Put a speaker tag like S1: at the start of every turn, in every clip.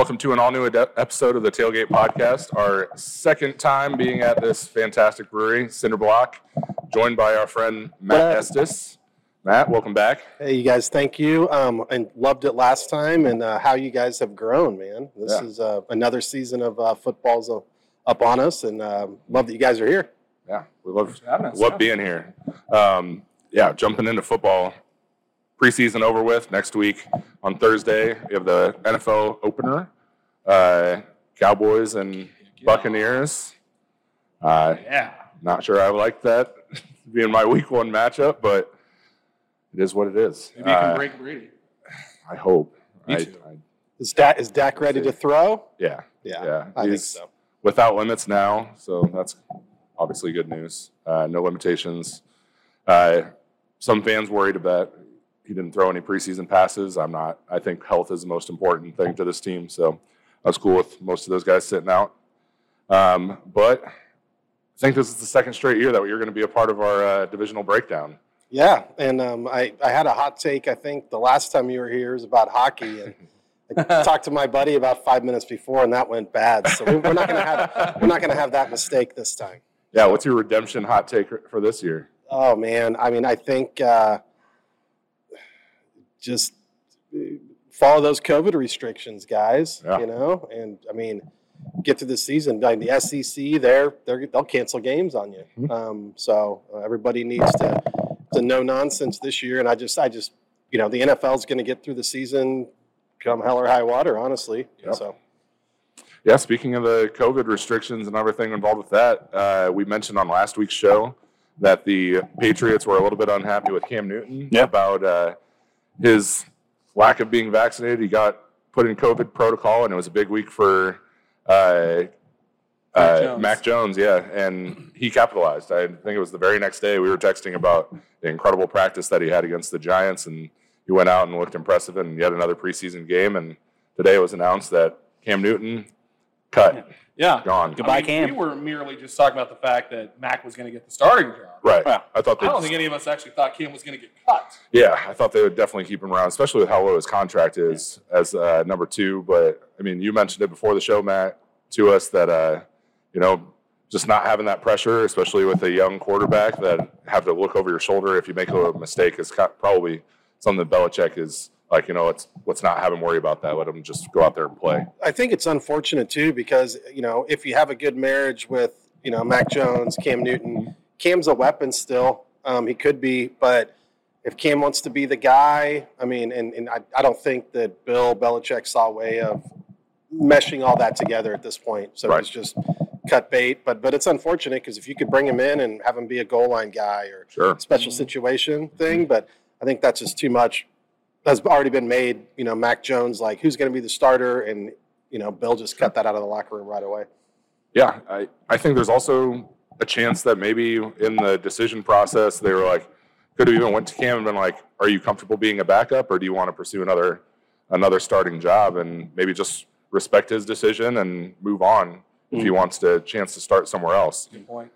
S1: Welcome to an all new episode of the Tailgate Podcast. Our second time being at this fantastic brewery, Cinder Block, joined by our friend Matt Estes. Matt, welcome back.
S2: Hey, you guys, thank you. Um, and loved it last time and uh, how you guys have grown, man. This
S1: Yeah.
S2: is uh, another season of uh, football's uh, up on us, and um love that you guys are here.
S1: Yeah, we love
S3: having us,
S1: love
S3: yeah.
S1: being here. Um, yeah, jumping into football. Preseason over with next week on Thursday. We have the NFL opener, uh, Cowboys and Buccaneers. Uh,
S3: Yeah.
S1: not sure I like that being my week one matchup, but it is what it is.
S3: Maybe you can
S1: Uh,
S3: break Brady.
S1: I hope.
S3: Me
S1: I,
S3: too.
S1: I,
S2: Is Dak, is Dak ready to throw?
S1: yeah,
S2: Yeah,
S1: yeah.
S2: I think so.
S1: without limits now, so that's obviously good news. Uh, no limitations. Uh, some fans worried about he didn't throw any preseason passes. I'm not. I think health is the most important thing to this team, so I was cool with most of those guys sitting out. Um, but I think this is the second straight year that you're going to be a part of our uh, divisional breakdown.
S2: Yeah, and um, I, I had a hot take. I think the last time you were here was about hockey, and I talked to my buddy about five minutes before, and that went bad. So we- we're not going to have we're not going to have that mistake this time.
S1: Yeah, what's your redemption hot take for this year?
S2: Oh man, I mean, I think uh, just follow those COVID restrictions, guys.
S1: Yeah.
S2: You know, and I mean, get through the season. Like the SEC, they're, they're they'll cancel games on you.
S1: Mhm.
S2: Um, so uh, everybody needs to to no nonsense this year. And I just I just you know the NFL is going to get through the season, come hell or high water. Honestly,
S1: Yep.
S2: so.
S1: Yeah, speaking of the COVID restrictions and everything involved with that, uh, we mentioned on last week's show that the Patriots were a little bit unhappy with Cam Newton
S3: Yeah.
S1: about uh, his lack of being vaccinated. He got put in COVID protocol, and it was a big week for uh, uh,
S3: Jones.
S1: Mac Jones. Yeah, and he capitalized. I think it was the very next day we were texting about the incredible practice that he had against the Giants, and he went out and looked impressive in yet another preseason game. And today it was announced that Cam Newton cut,
S3: Yeah.
S1: gone.
S4: Goodbye,
S3: I mean,
S4: Cam.
S3: We were merely just talking about the fact that Mac was going to get the starting job.
S1: Right.
S4: Yeah.
S1: I thought
S3: I don't think any of us actually thought Cam was going to get cut.
S1: yeah, I thought they would definitely keep him around, especially with how low his contract is as uh, number two. But I mean, you mentioned it before the show, Matt, to us that uh, you know just not having that pressure, especially with a young quarterback that have to look over your shoulder if you make a mistake, is probably something that Belichick is like. You know, let's let's not have him worry about that. Let him just go out there and play.
S2: I think it's unfortunate too because you know if you have a good marriage with you know Mac Jones, Cam Newton, Cam's a weapon still. Um, he could be, but if Cam wants to be the guy, I mean, and, and I, I don't think that Bill Belichick saw a way of meshing all that together at this point. So
S1: Right.
S2: it's just cut bait. But but it's unfortunate because if you could bring him in and have him be a goal line guy or
S1: Sure.
S2: special situation thing, but I think that's just too much. Has already been made. You know, Mac Jones, like who's going to be the starter, and you know, Bill just cut that out of the locker room right away.
S1: Yeah, I, I think there's also a chance that maybe in the decision process they were like, could have even went to Cam and been like, "Are you comfortable being a backup, or do you want to pursue another another starting job?" And maybe just respect his decision and move on if he wants to chance to start somewhere else.
S3: Good point.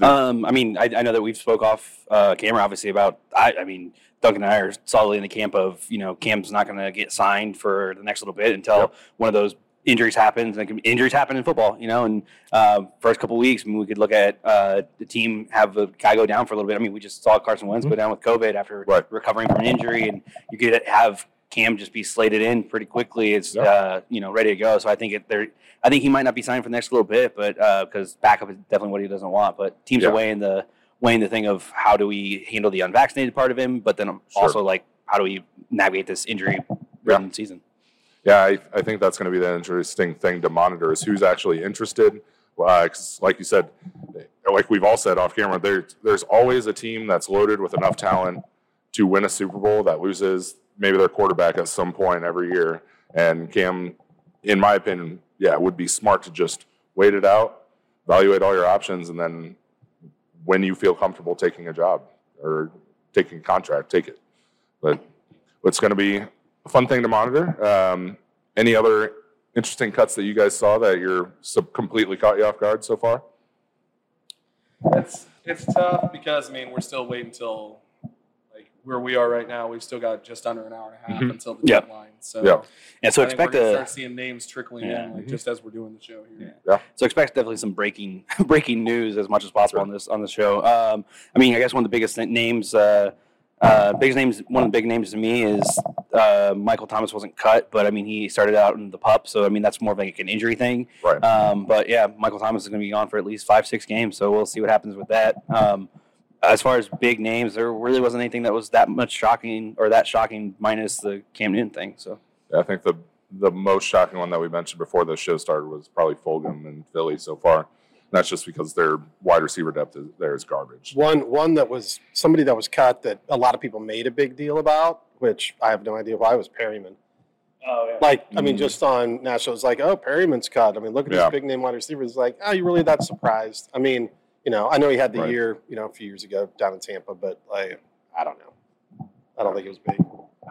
S4: Um, I mean, I, I know that we've spoke off uh, camera, obviously, about. I, I mean, Duncan and I are solidly in the camp of you know Cam's not going to get signed for the next little bit until
S1: Yep.
S4: one of those injuries happens. And injuries happen in football, you know. And uh, first couple weeks, I mean, we could look at uh, the team have a guy go down for a little bit. I mean, we just saw Carson Wentz go down with COVID after
S1: Right.
S4: recovering from an injury, and you could have Cam just be slated in pretty quickly. It's
S1: Yeah.
S4: uh, you know ready to go. So I think it, there. I think he might not be signed for the next little bit, but because backup is definitely what he doesn't want. But teams
S1: Yeah.
S4: are weighing the weighing the thing of how do we handle the unvaccinated part of him, but then
S1: Sure.
S4: also like how do we navigate this injury ridden season.
S1: Yeah, I, I think that's going to be the interesting thing to monitor is who's actually interested. Uh like you said, like we've all said off camera, there, there's always a team that's loaded with enough talent to win a Super Bowl that loses maybe their quarterback at some point every year. And Cam, in my opinion, yeah, it would be smart to just wait it out, evaluate all your options, and then when you feel comfortable taking a job or taking a contract, take it. But it's going to be a fun thing to monitor. Um, any other interesting cuts that you guys saw that you're sub- completely caught you off guard so far?
S3: It's it's tough because I mean we're still waiting until where we are right now, we've still got just under an hour and a half
S1: Mhm.
S3: until the
S4: Yeah.
S3: deadline. So
S1: Yeah.
S4: And so
S3: I
S4: expect
S3: gonna
S4: a
S3: start seeing names trickling
S4: Yeah.
S3: in, like just as we're doing the show here.
S4: yeah So expect definitely some breaking breaking news as much as possible
S1: Sure.
S4: on this on the show. Um, I mean, I guess one of the biggest names, uh, uh, biggest names, one of the big names to me is uh, Michael Thomas wasn't cut, but I mean he started out in the pup, so I mean that's more of like an injury thing.
S1: Right.
S4: Um, but yeah, Michael Thomas is going to be gone for at least five six games, so we'll see what happens with that. Um, as far as big names, there really wasn't anything that was that much shocking or that shocking, minus the Cam Newton thing. So yeah,
S1: I think the the most shocking one that we mentioned before the show started was probably Fulgham and Philly so far. And that's just because their wide receiver depth is, there is garbage.
S2: One one that was somebody that was cut that a lot of people made a big deal about, which I have no idea why was Perriman.
S3: Oh yeah.
S2: Like, I mean,
S4: Mm.
S2: just on national, it's like, oh, Perriman's cut. I mean, look at
S1: Yeah.
S2: this big name wide receiver. It's like, oh, you really that surprised? I mean, you know, I know he had the
S1: Right.
S2: year, you know, a few years ago down in Tampa, but like, I don't know. I don't think it was big.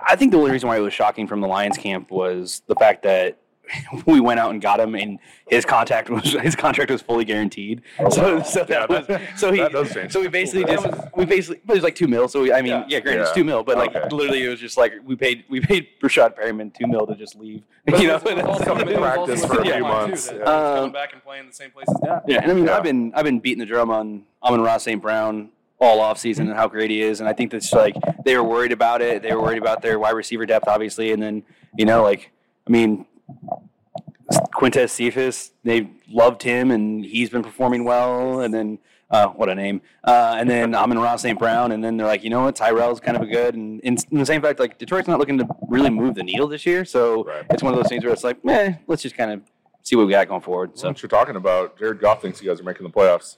S4: I think the only reason why it was shocking from the Lions camp was the fact that we went out and got him, and his contract was his contract was fully guaranteed.
S1: Oh,
S4: so,
S1: wow.
S4: so
S1: Yeah,
S4: that was
S1: that-
S4: so he
S1: that does change
S4: so we basically
S3: That
S4: just we basically but it was like two mil. So we, I mean,
S3: Yeah.
S4: yeah, granted it's two mil, but like
S1: Okay.
S4: literally it was just like we paid we paid Rashad Perriman two mil to just leave.
S3: But
S4: you know,
S3: was- it was also-
S1: Come to practice for a few
S3: deadline, too,
S1: months.
S3: that
S1: Yeah.
S3: he's coming
S4: Um,
S3: back and playing the same place as Dak.
S4: Yeah, and I mean,
S1: Yeah.
S4: I've been I've been beating the drum on Amon-Ra St. Brown all off season and how great he is, and I think that's like they were worried about it. They were worried about their wide receiver depth, obviously, and then you know, like I mean, Quintez Cephus, they loved him, and he's been performing well, and then. Uh, what a name! Uh, and then Amon-Ra St. Brown, and then they're like, you know what, Tyrell's kind of a good, and in, in the same fact, like Detroit's not looking to really move the needle this year, so
S1: Right.
S4: it's one of those things where it's like, eh, let's just kind of see what we got going forward.
S1: So what you're talking about, Jared Goff thinks you guys are making the playoffs.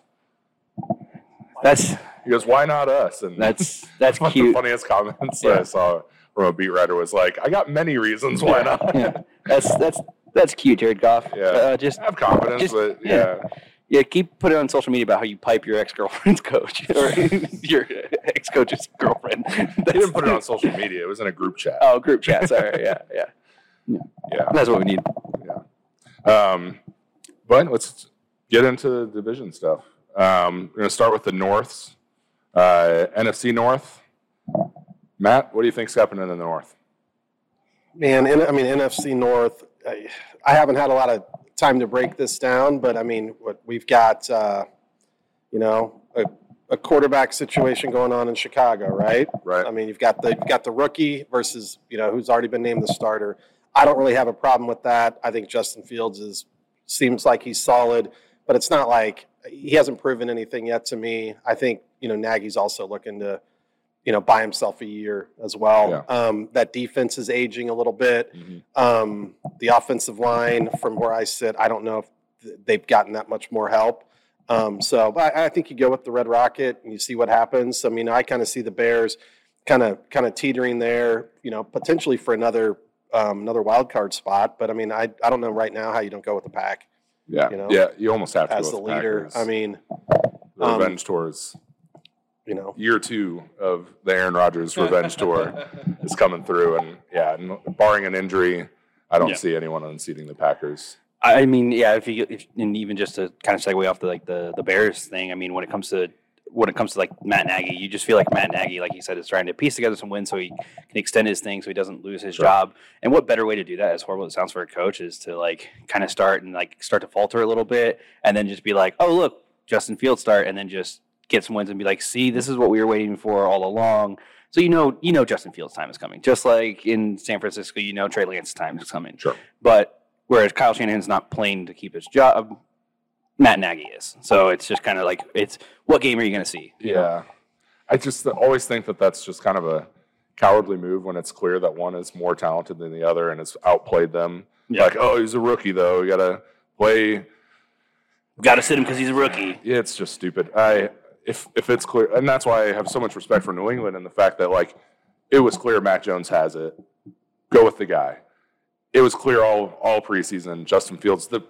S4: that's
S1: He goes, "Why not us?" And
S4: That's that's
S1: one of the funniest comments
S4: Yeah.
S1: I saw from a beat writer was like, "I got many reasons why not."
S4: Yeah, that's that's that's cute, Jared Goff.
S1: Yeah.
S4: Uh, just
S1: Have confidence,
S4: Just-
S1: but
S4: yeah.
S1: yeah,
S4: yeah, keep putting it on social media about how you pipe your ex girlfriend's coach or your ex coach's girlfriend.
S1: they didn't put it on social media. It was in a group chat.
S4: Oh, group chat. Sorry. Yeah, yeah.
S1: Yeah.
S4: That's what we need. Yeah.
S1: Um, but let's get into the division stuff. Um, we're going to start with the Norths. Uh, NFC North. Matt, what do you think's happening in the North?
S2: Man, I mean, NFC North, I, I haven't had a lot of time to break this down, but I mean, what we've got, uh, you know, a, a quarterback situation going on in Chicago, right?
S1: Right.
S2: I mean, you've got the you've got the rookie versus you know who's already been named the starter. I don't really have a problem with that. I think Justin Fields is seems like he's solid, but it's not like he hasn't proven anything yet to me. I think you know Nagy's also looking to you know buy himself a year as well. Um, that defense is aging a little bit. Um, the offensive line, from where I sit, I don't know if they've gotten that much more help. Um, so, but I, I think you go with the Red Rocket and you see what happens. I mean, I kind of see the Bears kind of kind of teetering there, you know, potentially for another um, another wild card spot. But I mean, I I don't know right now how you don't go with the pack
S1: Yeah.
S2: You know,
S1: yeah. You almost have to
S2: as the leader. I mean,
S1: the
S2: um,
S1: revenge tours.
S2: You know,
S1: Year two of the Aaron Rodgers revenge tour is coming through, and yeah, n- barring an injury, I don't
S4: Yeah.
S1: see anyone unseating the Packers.
S4: I mean, yeah, if you if, and even just to kind of segue off the like the the Bears thing, I mean, when it comes to when it comes to like Matt Nagy, you just feel like Matt Nagy, like he said, is trying to piece together some wins so he can extend his thing, so he doesn't lose his
S1: Sure.
S4: job. And what better way to do that, as horrible as it sounds for a coach, is to like kind of start and like start to falter a little bit, and then just be like, oh look, Justin Fields start, and then just get some wins and be like, see, this is what we were waiting for all along. So you know, you know, Justin Fields' time is coming, just like in San Francisco, you know, Trey Lance's time is coming.
S1: Sure.
S4: But whereas Kyle Shanahan's not playing to keep his job, Matt Nagy is. So it's just kind of like it's what game are you going to see?
S1: Yeah. I just always think that that's just kind of a cowardly move when it's clear that one is more talented than the other and has outplayed them.
S4: Yeah.
S1: Like, oh, he's a rookie though. You got to play.
S4: Got to sit him because he's a rookie.
S1: Yeah, it's just stupid. I if if it's clear, and that's why I have so much respect for New England and the fact that like it was clear Mac Jones has it. Go with the guy. It was clear all all preseason. Justin Fields the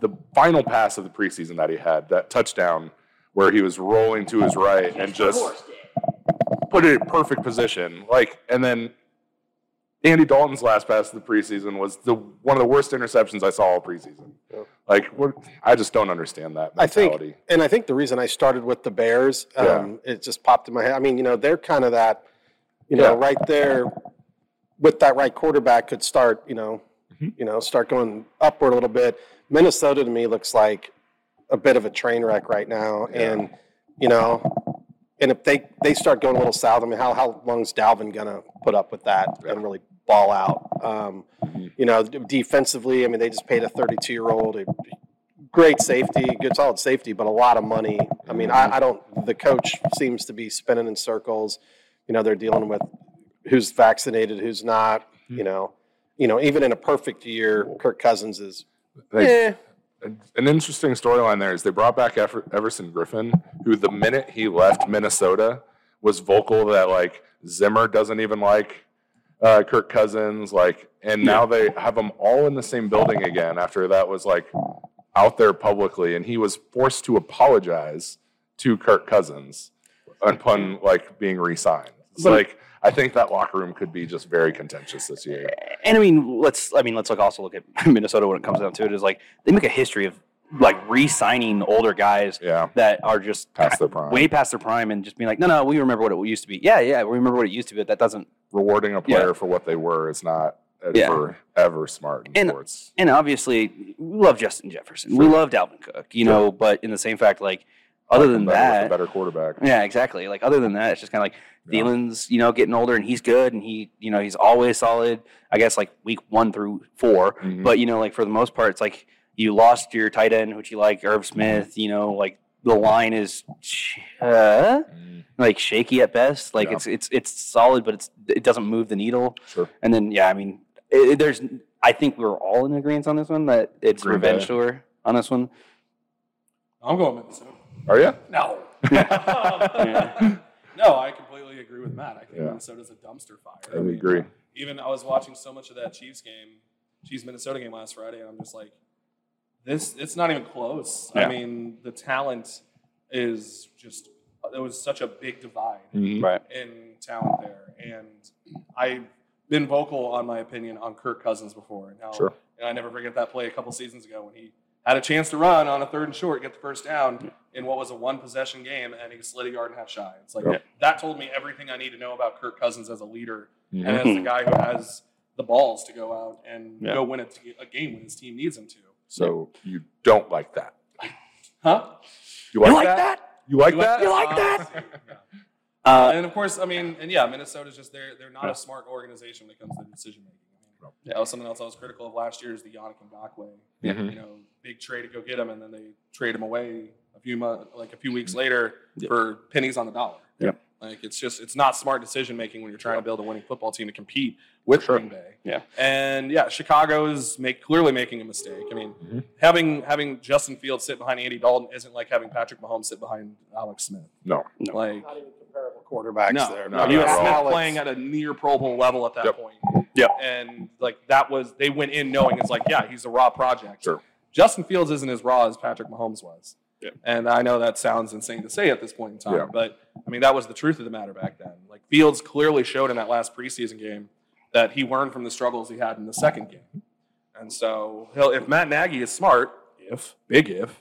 S1: the final pass of the preseason that he had that touchdown where he was rolling to his right and just put it in perfect position. Like, and then Andy Dalton's last pass of the preseason was the one of the worst interceptions I saw all preseason.
S2: Yeah.
S1: Like, what, I just don't understand that
S2: I think-
S1: mentality.
S2: and I think the reason I started with the Bears, um, it just popped in my head. I mean, you know, they're kind of that you know,
S1: Yeah.
S2: right there with that right quarterback could start, you know,
S1: Mhm.
S2: you know, start going upward a little bit. Minnesota to me looks like a bit of a train wreck right now,
S1: Yeah.
S2: and you know, and if they they start going a little south, I mean, how how long is Dalvin gonna put up with that and really ball out? Um,
S1: Mhm.
S2: you know, defensively, I mean, they just paid a 32 year old a great safety, good solid safety, but a lot of money. I mean, I, I don't. The coach seems to be spinning in circles. You know, they're dealing with who's vaccinated, who's not. You know, you know, even in a perfect year, Kirk Cousins is.
S1: They-
S2: eh,
S1: an interesting storyline there is they brought back Ever- Everson Griffen, who the minute he left Minnesota was vocal that like Zimmer doesn't even like uh, Kirk Cousins, like, and now they have them all in the same building again after that was like out there publicly, and he was forced to apologize to Kirk Cousins upon like being re-signed. It's
S4: But-
S1: like I think that locker room could be just very contentious this year.
S4: And I mean, let's I mean, let's look also look at Minnesota when it comes down to it. Is like they make a history of like re-signing older guys
S1: Yeah,
S4: that are just
S1: past their prime.
S4: way past their prime and just being like, no, no, we remember what it used to be. Yeah, yeah, we remember what it used to be. But that doesn't.
S1: Rewarding a player for what they were is not
S4: Yeah.
S1: ever ever smart in
S4: And-
S1: sports.
S4: And obviously, we love Justin Jefferson. We
S1: Sure.
S4: love Dalvin Cook. You know, but in the same fact, like other
S1: Like
S4: than that,
S1: better quarterback.
S4: Yeah, exactly. Like other than that, it's just kind of like
S1: Yeah.
S4: Thielen's, you know, getting older and he's good and he, you know, he's always solid. I guess like week one through 4
S1: Mhm.
S4: but you know, like for the most part, it's like you lost your tight end, which you like, Irv Smith. You know, like the line is uh,
S1: Mm,
S4: like shaky at best. Like
S1: Yeah.
S4: it's it's it's solid, but it's it doesn't move the needle.
S1: Sure.
S4: And then yeah, I mean, it, it- there's I think we're all in agreement on this one that it's
S1: Green
S4: revenge
S1: Bay.
S4: tour on this one.
S3: I'm going Minnesota.
S1: Are you?
S3: No.
S4: Yeah.
S3: no, I completely agree with Matt. I think
S1: Yeah.
S3: Minnesota's a dumpster fire.
S1: I would agree.
S3: Even I was watching so much of that Chiefs game, Chiefs Minnesota game last Friday, and I'm just like, this. It's not even close.
S4: Yeah.
S3: I mean, the talent is just. There was such a big divide
S1: Mhm.
S4: Right.
S3: in talent there, and I've been vocal on my opinion on Kirk Cousins before, and how
S1: Sure.
S3: and I never forget that play a couple seasons ago when he had a chance to run on a third and short, get the first down in what was a one possession game, and he slid a yard and a half shy. It's like
S1: Yep.
S3: that told me everything I need to know about Kirk Cousins as a leader
S1: Mhm.
S3: and as the guy who has the balls to go out and
S4: Yeah.
S3: go win a, t- a game when his team needs him to.
S1: So you don't like that?
S3: Huh?
S1: You like, that? You like that?
S3: You
S1: that?
S3: like that? Yeah.
S4: Uh,
S3: and of course, I mean, and yeah, Minnesota's just they're they're not
S4: Yeah.
S3: a smart organization when it comes to decision making. I mean, that was something else I was critical of last year is the Yannick Ngakoue.
S1: Mhm.
S3: You know, big trade to go get him, and then they trade him away a few months, like a few weeks later,
S4: Yeah.
S3: for pennies on the dollar.
S4: Yep.
S3: Like it's just it's not smart decision making when you're trying to build a winning football team to compete with
S1: Sure.
S3: Green Bay.
S4: Yeah.
S3: And yeah, Chicago's make clearly making a mistake. I mean,
S1: Mhm.
S3: having having Justin Fields sit behind Andy Dalton isn't like having Patrick Mahomes sit behind Alex Smith.
S1: No.
S4: No.
S3: Like
S2: Not even comparable quarterbacks
S3: no,
S2: there.
S1: no,
S3: you
S1: not
S3: had
S1: at
S3: Smith
S1: all.
S3: playing at a near Pro Bowl level at that
S1: Yep.
S3: point.
S4: Yeah.
S3: And like that was they went in knowing it's like, yeah, he's a raw project.
S1: Sure.
S3: Justin Fields isn't as raw as Patrick Mahomes was.
S4: Yep.
S3: And I know that sounds insane to say at this point in time,
S1: Yeah.
S3: but I mean that was the truth of the matter back then. Like Fields clearly showed in that last preseason game that he learned from the struggles he had in the second game. And so he'll if Matt Nagy is smart, if big if,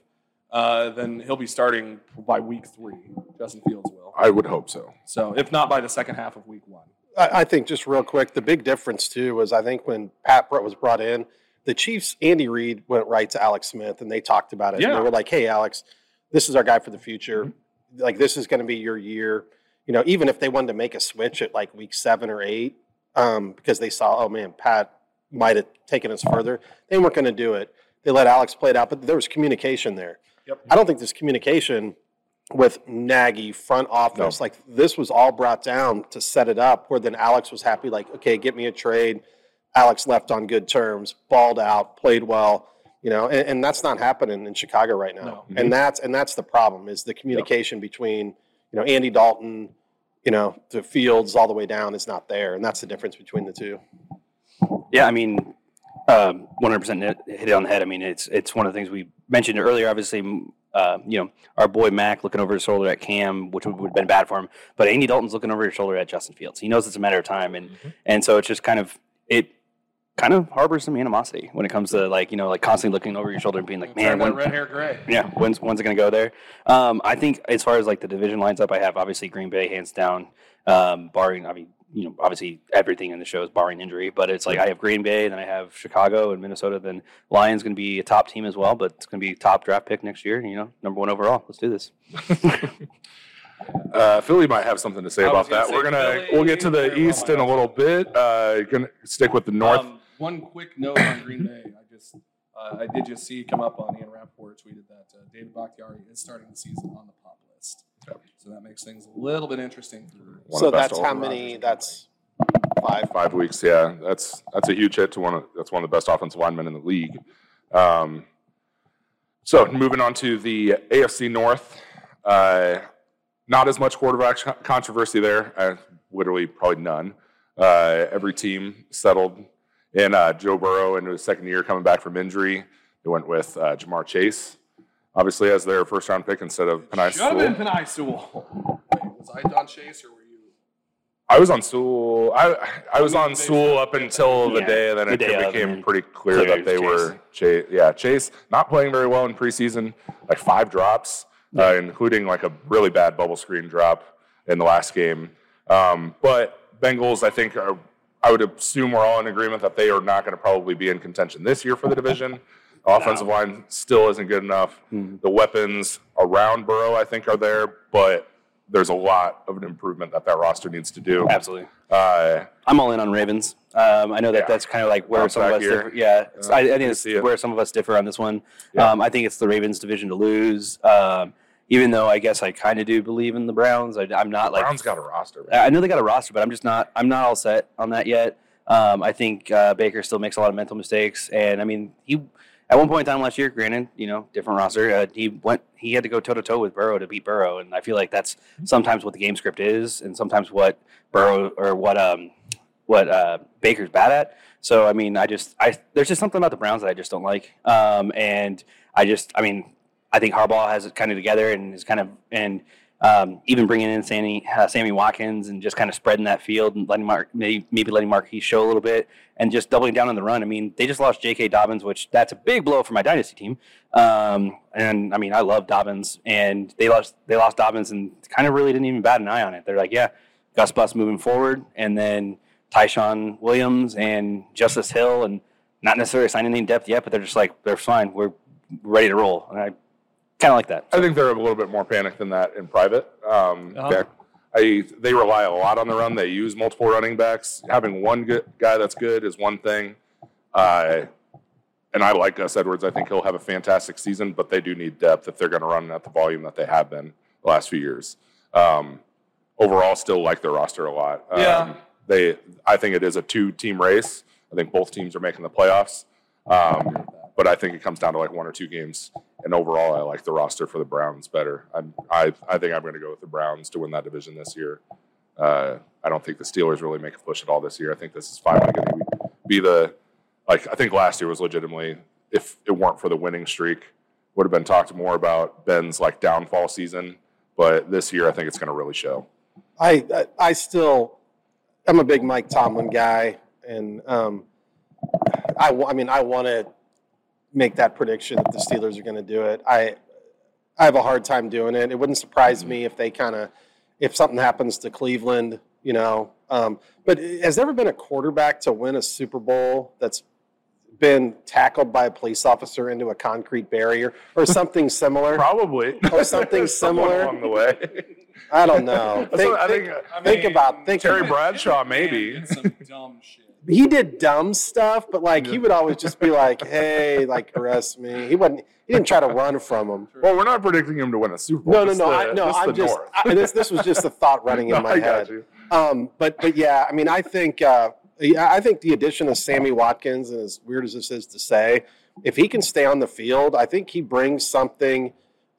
S3: uh, then he'll be starting by week three. Justin Fields will.
S1: I would hope so.
S3: So if not by the second half of week one.
S2: I, I think just real quick, the big difference too was I think when Pat Brett was brought in, the Chiefs, Andy Reid went right to Alex Smith and they talked about it. And
S3: Yeah.
S2: they were like, "Hey, Alex, this is our guy for the future. Like this is going to be your year." You know, even if they wanted to make a switch at like week seven or eight, um, because they saw, oh man, Pat might have taken us further, they weren't going to do it. They let Alex play it out, but there was communication there.
S3: Yep.
S2: I don't think there's communication with Nagy front office. Like this was all brought down to set it up where then Alex was happy, like, okay, get me a trade. Alex left on good terms, balled out, played well, you know, and, and that's not happening in Chicago right now.
S3: No.
S2: And that's and that's the problem is the communication between, you know, Andy Dalton, you know, the fields all the way down is not there. And that's the difference between the two.
S4: Yeah, I mean, um, 100% hit hit it on the head. I mean, it's it's one of the things we mentioned earlier. Obviously, uh, you know, our boy Mac looking over his shoulder at Cam, which would, would have been bad for him. But Andy Dalton's looking over his shoulder at Justin Fields. He knows it's a matter of time, and and so it's just kind of it kind of harbors some animosity when it comes to like you know like constantly looking over your shoulder and being like, man, when,
S3: red hair gray.
S4: yeah, when's when's it going to go there? Um, I think as far as like the division lines up, I have obviously Green Bay hands down, um, barring I mean you know, obviously everything in the show is barring injury, but it's like I have Green Bay, then I have Chicago and Minnesota. Then Lions going to be a top team as well, but it's going to be top draft pick next year. You know, number one overall. Let's do this.
S1: Uh, Philly might have something to say about
S3: was gonna
S1: that.
S3: say
S1: We're gonna
S3: Philly,
S1: we'll get to the east in a little bit. Uh, gonna stick with the north.
S3: Um, one quick note on Green Bay. I just uh, I did just see come up on Ian Rapoport tweeted that uh, David Bakhtiari is starting the season on the PUP list.
S1: Yep.
S3: So that makes things a little bit interesting. For,
S1: One
S2: so
S1: of the best
S2: that's how many? That's five.
S1: Five weeks, yeah. That's that's a huge hit to one of that's one of the best offensive linemen in the league. Um, so moving on to the AFC North, uh, not as much quarterback controversy there. Uh, literally, probably none. Uh, every team settled in uh, Joe Burrow into his second year coming back from injury. They went with uh, Ja'Marr Chase, obviously as their first round pick instead of Penei
S3: Should have been
S1: Sewell.
S3: Penei Sewell. Wait, was I Don Chase or were you?
S1: I was on Sewell. I I was on Sewell up until the
S4: Yeah,
S1: day, and then
S4: the
S1: it
S4: day of,
S1: became
S4: and
S1: pretty clear
S4: clear
S1: that
S4: it
S1: they
S4: was
S1: were Chase. Yeah, Chase not playing very well in preseason, like five drops, uh, including like a really bad bubble screen drop in the last game. Um, but Bengals, I think, are, I would assume we're all in agreement that they are not going to probably be in contention this year for the division. Offensive line still isn't good enough.
S4: Mhm.
S1: The weapons around Burrow, I think, are there, but there's a lot of an improvement that that roster needs to do.
S4: Absolutely.
S1: Uh,
S4: I'm all in on Ravens. Um, I know that
S1: Yeah.
S4: that's kind of like where
S1: Bounce
S4: some of us
S1: here.
S4: differ. Yeah,
S1: Yeah,
S4: I, I think it's where some of us differ on this one.
S1: Yeah.
S4: Um, I think it's the Ravens' division to lose. Um, even though I guess I kind of do believe in the Browns, I, I'm not like
S1: Brown's got a roster. man.
S4: I know they got a roster, but I'm just not. I'm not all set on that yet. Um, I think uh, Baker still makes a lot of mental mistakes, and I mean, he at one point in time last year, granted, you know, different roster, uh, he went. He had to go toe to toe with Burrow to beat Burrow, and I feel like that's sometimes what the game script is, and sometimes what Burrow or what um what uh, Baker's bad at. So I mean, I just I there's just something about the Browns that I just don't like, um, and I just I mean, I think Harbaugh has it kind of together and is kind of and um, even bringing in Sammy, uh, Sammy Watkins and just kind of spreading that field and letting Mark maybe, maybe letting Marquise show a little bit and just doubling down on the run. I mean, they just lost J.K. Dobbins, which that's a big blow for my dynasty team. Um, and I mean, I love Dobbins, and they lost they lost Dobbins and kind of really didn't even bat an eye on it. They're like, yeah, Gus Bus moving forward, and then Ty'Son Williams and Justice Hill, and not necessarily signing any depth yet, but they're just like they're fine. We're ready to roll, and I kind of like that.
S1: I think they're a little bit more panicked than that in private. Um,
S3: Uh-huh.
S1: I, they rely a lot on the run. They use multiple running backs. Having one good guy that's good is one thing. Uh, and I like Gus Edwards. I think he'll have a fantastic season, but they do need depth if they're going to run at the volume that they have been the last few years. Um, overall, still like their roster a lot. Um,
S3: Yeah.
S1: They, I think it is a two-team race. I think both teams are making the playoffs. Um, but I think it comes down to like one or two games. And overall, I like the roster for the Browns better. I'm, I, I think I'm going to go with the Browns to win that division this year. Uh, I don't think the Steelers really make a push at all this year. I think this is finally going to be the like. I think last year was legitimately, if it weren't for the winning streak, would have been talked more about Ben's like downfall season. But this year, I think it's going to really show.
S2: I, I I still I'm a big Mike Tomlin guy, and um, I I mean I want to make that prediction that the Steelers are going to do it. I I have a hard time doing it. It wouldn't surprise me if they kind of if something happens to Cleveland, you know. Um, but has there ever been a quarterback to win a Super Bowl that's been tackled by a police officer into a concrete barrier or something similar?
S1: Probably
S2: Or something similar.
S1: along the way.
S2: I don't know.
S1: That's
S2: Think-
S1: what I
S2: think-
S1: think.
S3: I
S2: Think about- think
S1: Terry
S2: about-
S1: Bradshaw, maybe.
S3: some dumb shit.
S2: He did dumb stuff, but like he would always just be like, "Hey, like arrest me." He wasn't. He didn't try to run from him.
S1: Well, we're not predicting him to win a Super Bowl.
S2: No, no, no.
S1: the-
S2: I, no, I'm just. I, this this was just a thought running
S1: No,
S2: in my
S1: I
S2: head. Um, but but yeah, I mean, I think uh, yeah, I think the addition of Sammy Watkins, and as weird as this is to say, if he can stay on the field, I think he brings something,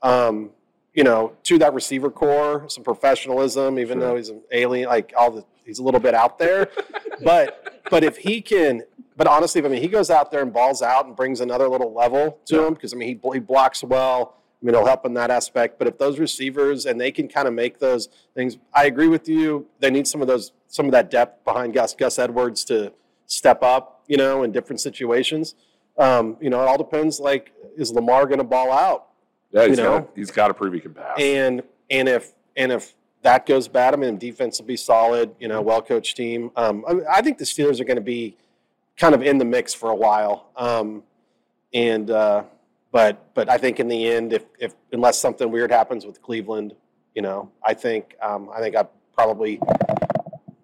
S2: um, you know, to that receiver core, some professionalism, even
S1: Sure.
S2: though he's an alien, like all the he's a little bit out there. but but if he can, but honestly, I mean, he goes out there and balls out and brings another little level to
S1: Yeah.
S2: him because I mean, he he blocks well. I mean, it'll help in that aspect. But if those receivers and they can kind of make those things, I agree with you. They need some of those, some of that depth behind Gus Gus Edwards to step up, you know, in different situations. Um, you know, it all depends. Like, is Lamar going to ball out?
S1: Yeah, he's
S2: you
S1: got
S2: know?
S1: he's got to prove he can pass.
S2: And and if and if that goes bad, I mean, defense will be solid. You know, well coached team. Um, I, I think the Steelers are going to be kind of in the mix for a while. Um, and uh, but but I think in the end, if if unless something weird happens with Cleveland, you know, I think um, I think I probably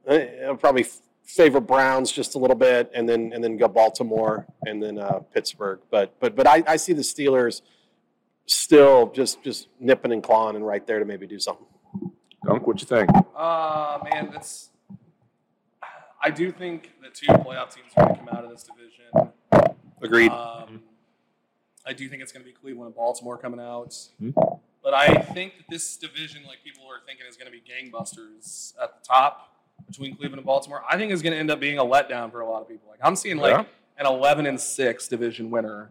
S2: uh, probably favor Browns just a little bit, and then and then go Baltimore and then uh, Pittsburgh. But but but I, I see the Steelers still just just nipping and clawing and right there to maybe do something.
S1: Dunk, what you think?
S3: Uh, man, that's. I do think that two playoff teams are going to come out of this division.
S4: Agreed.
S3: Um, I do think it's going to be Cleveland and Baltimore coming out.
S1: Hmm.
S3: But I think that this division, like people are thinking, is going to be gangbusters at the top between Cleveland and Baltimore. I think is going to end up being a letdown for a lot of people. Like I'm seeing like
S1: Yeah.
S3: an 11 and six division winner,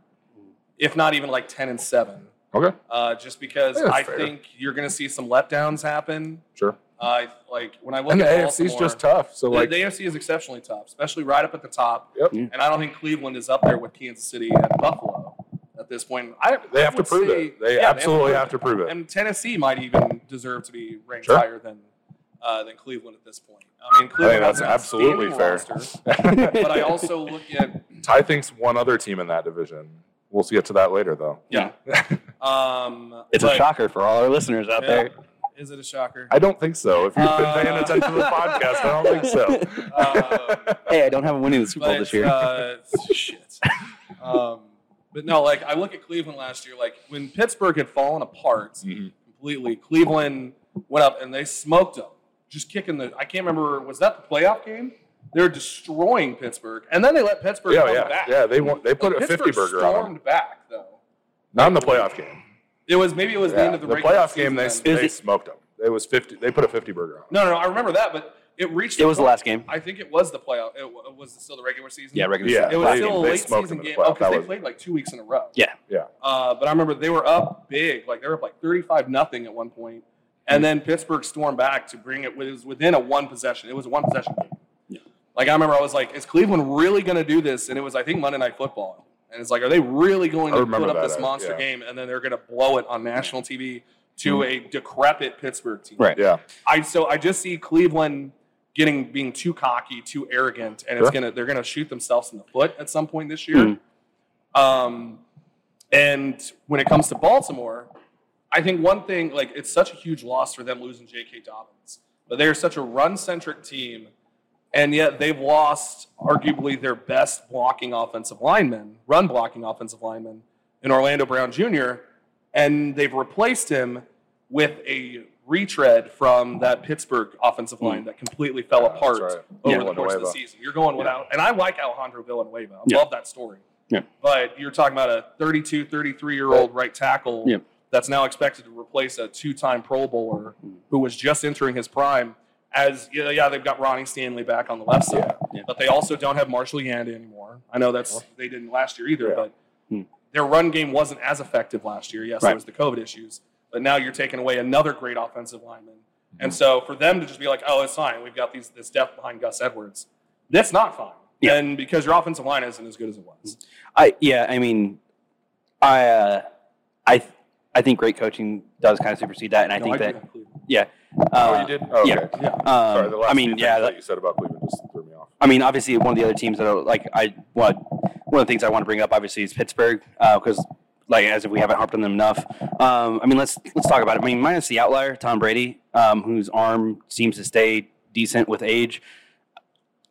S3: if not even like 10 and seven.
S1: Okay,
S3: Uh, just because
S1: Yeah,
S3: I
S1: fair.
S3: think you're going to see some letdowns happen.
S1: sure.
S3: Uh, like when I look
S1: And the
S3: at
S1: AFC is just tough. So
S3: the,
S1: like,
S3: the AFC is exceptionally tough, especially right up at the top.
S1: Yep.
S3: And I don't think Cleveland is up there with Kansas City and Buffalo at this point. I,
S1: they
S3: I
S1: have to prove
S3: say-
S1: it. They
S3: yeah,
S1: absolutely
S3: prove
S1: have to prove it.
S3: And Tennessee might even deserve to be ranked
S1: Sure.
S3: higher than uh, than Cleveland at this point. I mean, Cleveland
S1: that's
S3: has an
S1: absolutely fair.
S3: roster, but I also look at
S1: Ty thinks one other team in that division. We'll get to that later, though.
S3: yeah. Um,
S4: it's a shocker for all our listeners out
S3: Yeah.
S4: there.
S3: Is it a shocker?
S1: I don't think so. If you've been paying
S3: Uh,
S1: attention to the podcast, I don't think so.
S3: Uh,
S4: Hey, I don't have a winning the Super Bowl this year.
S3: Uh, shit. Um, but no, like I look at Cleveland last year. Like when Pittsburgh had fallen apart
S1: Mhm.
S3: completely, Cleveland went up and they smoked them, just kicking the. I can't remember. Was that the playoff game? They're destroying Pittsburgh, and then they let Pittsburgh
S1: Yeah,
S3: come
S1: yeah,
S3: back.
S1: yeah. They want, they put
S3: Like,
S1: a fifty
S3: Pittsburgh
S1: burger on them.
S3: stormed back though.
S1: Not in the playoff game.
S3: It was maybe it was the end of the,
S1: the
S3: regular
S1: playoff game, they,
S3: season then.
S1: They smoked them. It was fifty. They put a fifty burger on. 'em.
S3: No, no, no, I remember that, but it reached.
S4: it was the last game.
S3: I think it was the playoff. It wa- was still the regular season.
S4: Yeah, regular
S1: Yeah.
S4: season.
S3: It was
S1: They-
S3: still a late season
S1: them the
S3: game. Oh, because they
S1: was-
S3: played like two weeks in a row.
S4: Yeah.
S1: Yeah.
S3: Uh, but I remember they were up big, like they were up like thirty-five nothing at one point, and then Pittsburgh stormed back to bring it. It was within a one possession. It was a one possession game.
S4: Yeah.
S3: Like I remember, I was like, "Is Cleveland really going to do this?" And it was, I think, Monday Night Football. And it's like, are they really going to put up this monster
S1: yeah.
S3: game, and then they're going to blow it on national TV to a decrepit Pittsburgh team?
S4: Right.
S1: Yeah.
S3: I so I just see Cleveland getting being too cocky, too arrogant, and it's
S1: Sure.
S3: gonna they're gonna shoot themselves in the foot at some point this year. Um, and when it comes to Baltimore, I think one thing like it's such a huge loss for them losing J.K. Dobbins, but they're such a run centric team, and yet they've lost arguably their best blocking offensive lineman, run blocking offensive lineman, in Orlando Brown Jr. And they've replaced him with a retread from that Pittsburgh offensive line that completely fell
S1: Yeah,
S3: apart
S1: right.
S3: over
S1: Yeah.
S3: the course of the season. You're going without, and I like Alejandro Villanueva. I
S4: Yeah.
S3: love that story.
S4: Yeah.
S3: But you're talking about a 32, 33 year old right tackle that's now expected to replace a two time Pro Bowler
S4: Mm.
S3: who was just entering his prime. As yeah, yeah, they've got Ronnie Stanley back on the left side,
S4: Yeah.
S3: but they also don't have Marshall Yanda anymore. I know that's they didn't last year either,
S1: Yeah.
S3: but
S4: Hmm.
S3: their run game wasn't as effective last year. Yes,
S4: Right.
S3: there was the COVID issues, but now you're taking away another great offensive lineman.
S1: Mm-hmm.
S3: And so for them to just be like, oh, it's fine, we've got these this depth behind Gus Edwards, that's not fine.
S4: Yeah.
S3: And because your offensive line isn't as good as it was.
S4: I yeah, I mean, I uh, I I think great coaching does kind of supersede that, and I
S3: No,
S4: think
S3: agree
S4: that yeah.
S1: Oh,
S4: Uh,
S1: you did? Oh,
S4: yeah.
S1: okay.
S3: Yeah.
S4: Um,
S1: Sorry, the last
S4: I mean, yeah,
S1: that you said about Cleveland just threw me off.
S4: I mean, obviously, one of the other teams that are, like I what one of the things I want to bring up obviously is Pittsburgh because like as if we haven't harped on them enough. Um, I mean, let's let's talk about it. I mean, minus the outlier, Tom Brady, um, whose arm seems to stay decent with age.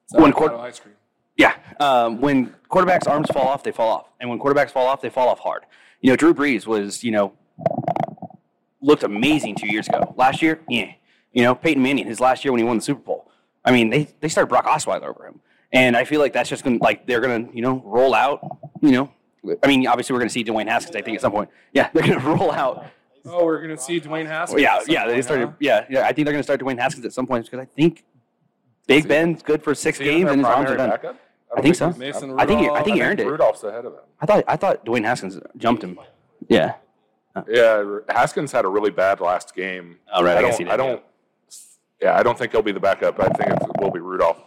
S3: It's
S4: One
S3: avocado ice cream.
S4: Yeah, um, when quarterbacks' arms fall off, they fall off, and when quarterbacks fall off, they fall off hard. You know, Drew Brees was you know looked amazing two years ago. Last year, yeah. You know, Peyton Manning, his last year when he won the Super Bowl. I mean, they they started Brock Osweiler over him, and I feel like that's just gonna like they're gonna you know roll out. You know, I mean, obviously we're gonna see Dwayne Haskins. I think at some point, yeah, they're gonna roll out.
S3: Oh, we're gonna see Dwayne Haskins.
S4: Well, yeah,
S3: at some
S4: yeah, they started.
S3: huh?
S4: Yeah, yeah, I think they're gonna start Dwayne Haskins at some point because I think Big Ben's good for six
S1: Is he even
S4: games and his arms are done.
S1: backup?
S4: I
S1: don't
S4: think so.
S1: he's-
S3: Mason
S4: I think he, I think he
S1: I
S4: earned it.
S1: Rudolph's ahead of him.
S4: I thought I thought Dwayne Haskins jumped him. Yeah.
S1: Yeah, Haskins had a really bad last game.
S4: Oh, right, I
S1: I, don't. I don't. Yeah, I don't think he'll be the backup. I think it will be Rudolph.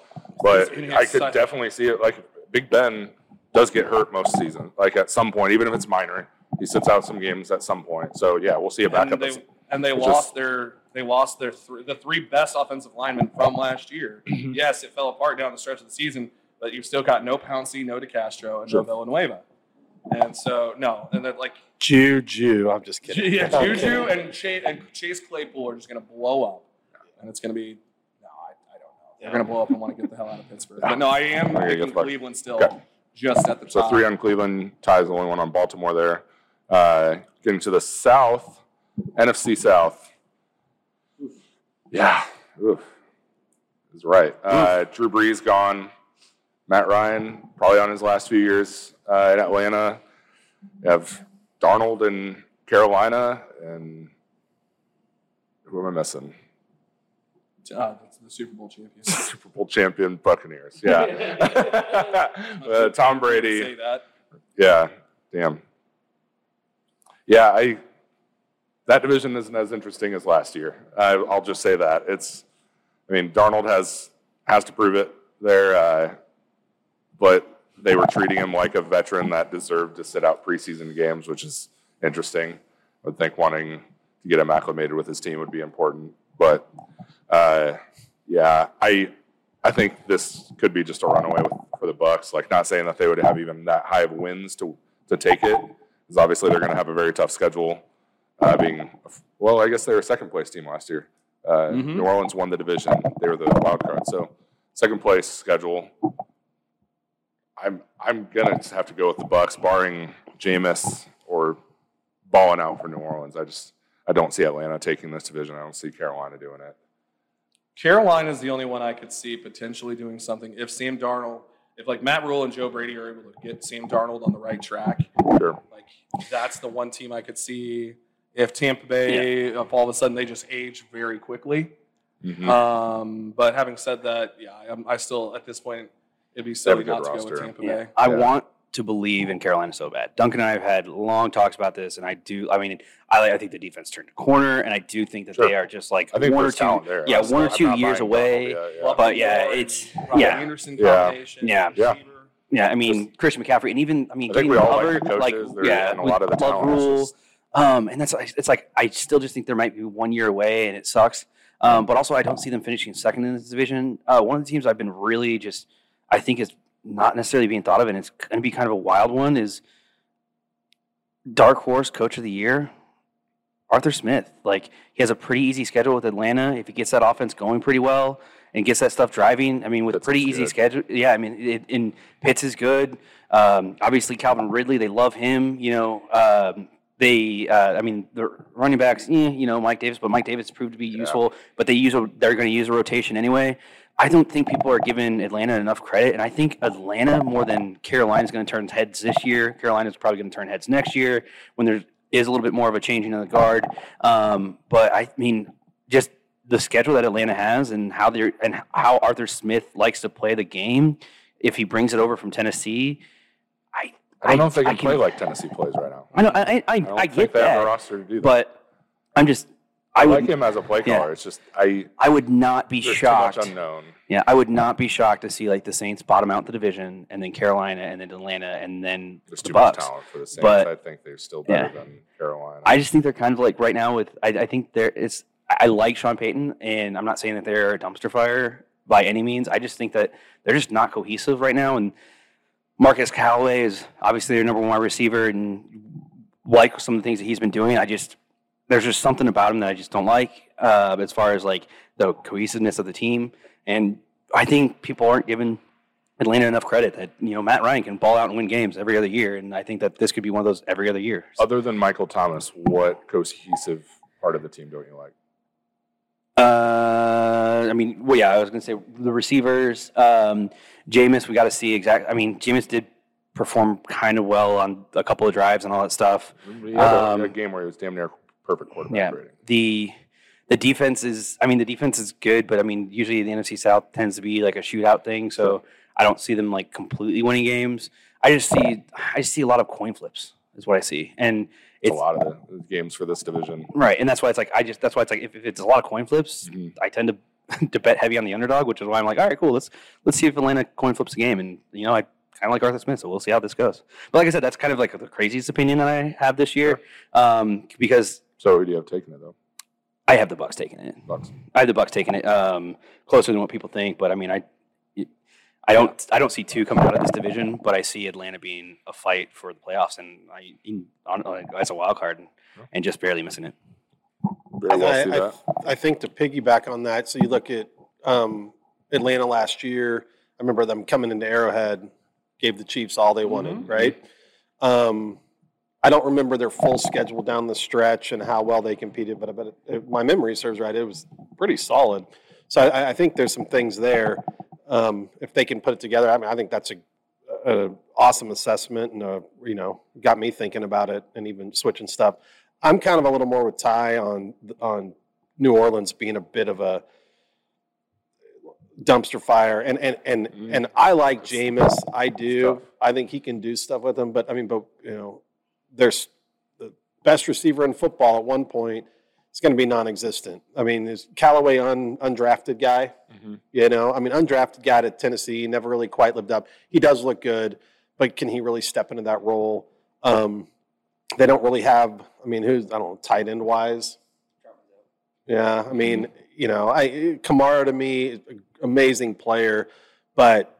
S1: But I could definitely see it. Like Big Ben does get hurt most season. Like at some point, even if it's minor, he sits out some games at some point. So yeah, we'll see a
S3: And
S1: backup.
S3: they,
S1: at-
S3: and they lost
S1: just-
S3: their they lost their th- the three best offensive linemen from last year.
S1: Mm-hmm.
S3: yes, it fell apart down the stretch of the season, but you've still got no Pouncey, no DeCastro, and
S1: Sure.
S3: no Villanueva. And so no, and then like
S2: Juju. I'm just kidding.
S3: yeah,
S2: I'm
S3: Juju and Chase, and Chase Claypool are just going to blow up, and it's going to be no, I, I don't know. They're going to blow up and want to get the hell out of Pittsburgh. But no, I am
S1: There you
S3: picking
S1: go, Clark.
S3: Cleveland still
S1: Okay.
S3: just at the top.
S1: So
S3: top.
S1: three on Cleveland, ties the only one on Baltimore there. Uh, getting to the South, NFC South. Yeah, oof. is right. Uh, Drew Brees gone. Matt Ryan probably on his last few years uh, in Atlanta. You have Darnold in Carolina, and who am I missing?
S3: uh, the, Super Bowl champions.
S1: Super Bowl champion Buccaneers. Yeah. uh, Tom Brady.
S3: Say that.
S1: Yeah, damn. Yeah, I. That division isn't as interesting as last year. I, I'll just say that it's. I mean, Darnold has has to prove it there, uh, but they were treating him like a veteran that deserved to sit out preseason games, which is interesting. I would think wanting to get him acclimated with his team would be important, but uh, yeah, I I think this could be just a runaway with, for the Bucs. Like, not saying that they would have even that high of wins to to take it, because obviously they're going to have a very tough schedule. Uh, being well, I guess they were a second place team last year. Uh,
S3: Mhm.
S1: New Orleans won the division; they were the wild card. So, second place schedule. I'm I'm gonna just have to go with the Bucs, barring Jameis or balling out for New Orleans. I just I don't see Atlanta taking this division. I don't see Carolina doing it.
S3: Carolina is the only one I could see potentially doing something if Sam Darnold, if like Matt Rhule and Joe Brady are able to get Sam Darnold on the right track.
S1: Sure.
S3: Like that's the one team I could see if Tampa Bay, if all of a sudden they just age very quickly.
S1: Mhm.
S3: Um, but having said that, yeah, I'm, I still at this point it'd be
S1: have a
S3: silly
S1: good
S3: not to go
S1: roster.
S3: with Tampa
S4: Yeah.
S3: Bay.
S4: I
S1: Yeah.
S4: want to believe in Carolina so bad. Duncan and I have had long talks about this, and I do. I mean, I, I think the defense turned a corner, and I do think that
S1: Sure.
S4: they are just like
S1: I think
S4: one or two.
S1: there.
S4: yeah,
S1: I'm
S4: one or two
S1: I'm
S4: years away.
S1: Darnold yet, yeah.
S4: But yeah, it's-
S3: Robbie
S4: yeah.
S3: Anderson
S1: Yeah.
S3: combination.
S4: Yeah.
S1: Yeah.
S4: Yeah, I mean Christian McCaffrey, and even I mean
S1: I think
S4: getting
S1: we all like the coaches. They're-
S4: yeah,
S1: and a
S4: with
S1: lot of the
S4: Love
S1: talent
S4: Rhule,
S1: just-
S4: um, and that's it's like I still just think there might be one year away, and it sucks. Um, but also, I don't see them finishing second in this division. Uh, one of the teams I've been really just I think is not necessarily being thought of, and it's going to be kind of a wild one is dark horse coach of the year. Arthur Smith, like he has a pretty easy schedule with Atlanta. If he gets that offense going pretty well and gets that stuff driving, I mean, with
S1: Pitts
S4: pretty easy
S1: good.
S4: schedule, yeah. I mean, it, and Pitts is good. Um, obviously, Calvin Ridley, they love him. You know, um, they, uh, I mean, the running backs, eh, you know, Mike Davis, but Mike Davis proved to be useful. But they use a, they're going to use a rotation anyway. I don't think people are giving Atlanta enough credit, and I think Atlanta more than Carolina is going to turn heads this year. Carolina is probably going to turn heads next year when there is a little bit more of a changing of the guard. Um, but I mean, just the schedule that Atlanta has and how they're and how Arthur Smith likes to play the game. If he brings it over from Tennessee, I
S1: I don't know if they
S4: I
S1: can play like Tennessee plays right now.
S4: I know I I, I,
S1: I don't
S4: I
S1: think
S4: get
S1: they have the
S4: that,
S1: roster to do that.
S4: but I'm just
S1: I,
S4: I
S1: like him as a play
S4: Yeah.
S1: caller. It's just I
S4: I would not be shocked.
S1: unknown.
S4: Yeah, I would not be shocked to see like the Saints bottom out the division, and then Carolina, and then Atlanta, and then
S1: There's
S4: the
S1: too
S4: Bucs.
S1: much talent for the Saints.
S4: But-
S1: I think they're still better
S4: Yeah.
S1: than Carolina.
S4: I just think they're kind of like right now with. I, I think there is. I I like Sean Payton, and I'm not saying that they're a dumpster fire by any means. I just think that they're just not cohesive right now. And Marquez Callaway is obviously their number one receiver, and like some of the things that he's been doing, I just there's just something about him that I just don't like uh, as far as like the cohesiveness of the team. And I think people aren't giving Atlanta enough credit that you know Matt Ryan can ball out and win games every other year, and I think that this could be one of those every other year.
S1: Other than Michael Thomas, what cohesive part of the team don't you like?
S4: Uh, I mean, well, yeah, I was going to say the receivers. Um, Jameis, we got to see exactly. I mean, Jameis did perform kind of well on a couple of drives and all that stuff.
S1: He had a-
S4: Um,
S1: a game where he was damn near perfect quarterback
S4: Yeah,
S1: rating.
S4: the the defense is. I mean, the defense is good, but I mean, usually the NFC South tends to be like a shootout thing. So I don't see them like completely winning games. I just see. I just see a lot of coin flips. Is what I see, and
S1: It's,
S4: it's
S1: a lot of the games for this division.
S4: Right, and that's why it's like I just that's why it's like if, if it's a lot of coin flips,
S1: Mhm.
S4: I tend to to bet heavy on the underdog, which is why I'm like, all right, cool, let's let's see if Atlanta coin flips the game, and you know I kind of like Arthur Smith, so we'll see how this goes. But like I said, that's kind of like the craziest opinion that I have this year, um, because
S1: So who do you have taking it though?
S4: I have the Bucs taking it.
S1: Bucs.
S4: I have the Bucs taking it um, closer than what people think, but I mean, I, I don't, I don't see two coming out of this division, but I see Atlanta being a fight for the playoffs, and I, in, on, as a wild card, and, and just barely missing it.
S1: Very well
S2: I,
S1: see
S2: I-
S1: that.
S2: I think to piggyback on that, so you look at um, Atlanta last year. I remember them coming into Arrowhead, gave the Chiefs all they wanted,
S3: Mhm.
S2: right? Um, I don't remember their full schedule down the stretch and how well they competed, but, but if my memory serves right, it was pretty solid. So I, I think there's some things there. Um, if they can put it together, I mean, I think that's a, a awesome assessment, and uh you know, got me thinking about it and even switching stuff. I'm kind of a little more with Ty on on New Orleans being a bit of a dumpster fire, and and and
S1: Mm.
S2: and I like Jameis. I do. I think he can do stuff with them. But I mean, but you know, there's the best receiver in football at one point. It's going to be non-existent. I mean, is Callaway un, undrafted guy?
S1: Mhm.
S2: You know, I mean, undrafted guy at Tennessee never really quite lived up. He does look good, but can he really step into that role? Um, they don't really have. I mean, who's I don't know, tight end wise. Yeah, I mean, you know, I Kamara to me, amazing player, but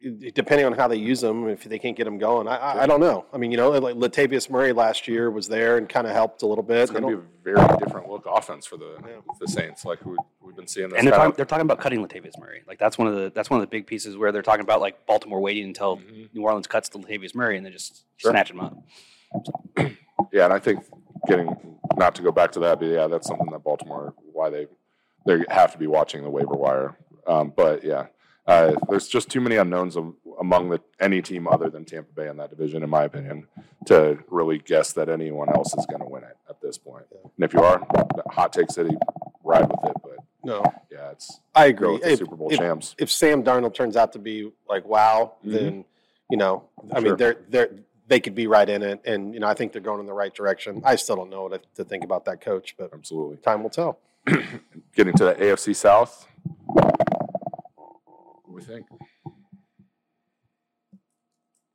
S2: depending on how they use them, if they can't get them going, I, I, I don't know. I mean, you know, like Latavius Murray last year was there and kind of helped a little bit.
S1: It's going to be a very different look offense for the
S2: yeah.
S1: the Saints, like we, we've been seeing. This
S4: and they're talking, they're talking about cutting Latavius Murray. Like that's one of the that's one of the big pieces where they're talking about like Baltimore waiting until
S1: Mhm.
S4: New Orleans cuts to Latavius Murray and then just
S1: Sure.
S4: snatch him up.
S1: Yeah, and I think getting not to go back to that, but yeah, that's something that Baltimore why they they have to be watching the waiver wire. Um, but yeah, uh, there's just too many unknowns among the any team other than Tampa Bay in that division, in my opinion, to really guess that anyone else is going to win it at this point. And if you are, hot take city, ride with it. But
S2: no,
S1: yeah, it's
S2: I agree.
S1: with the
S2: If,
S1: Super Bowl
S2: if-
S1: champs.
S2: if Sam Darnold turns out to be like wow,
S1: Mhm.
S2: then you know, I
S1: Sure.
S2: mean, they're they're they could be right in it, and you know, I think they're going in the right direction. I still don't know what to think about that coach, but
S1: Absolutely.
S2: time will tell.
S1: Getting to the AFC South. What we think?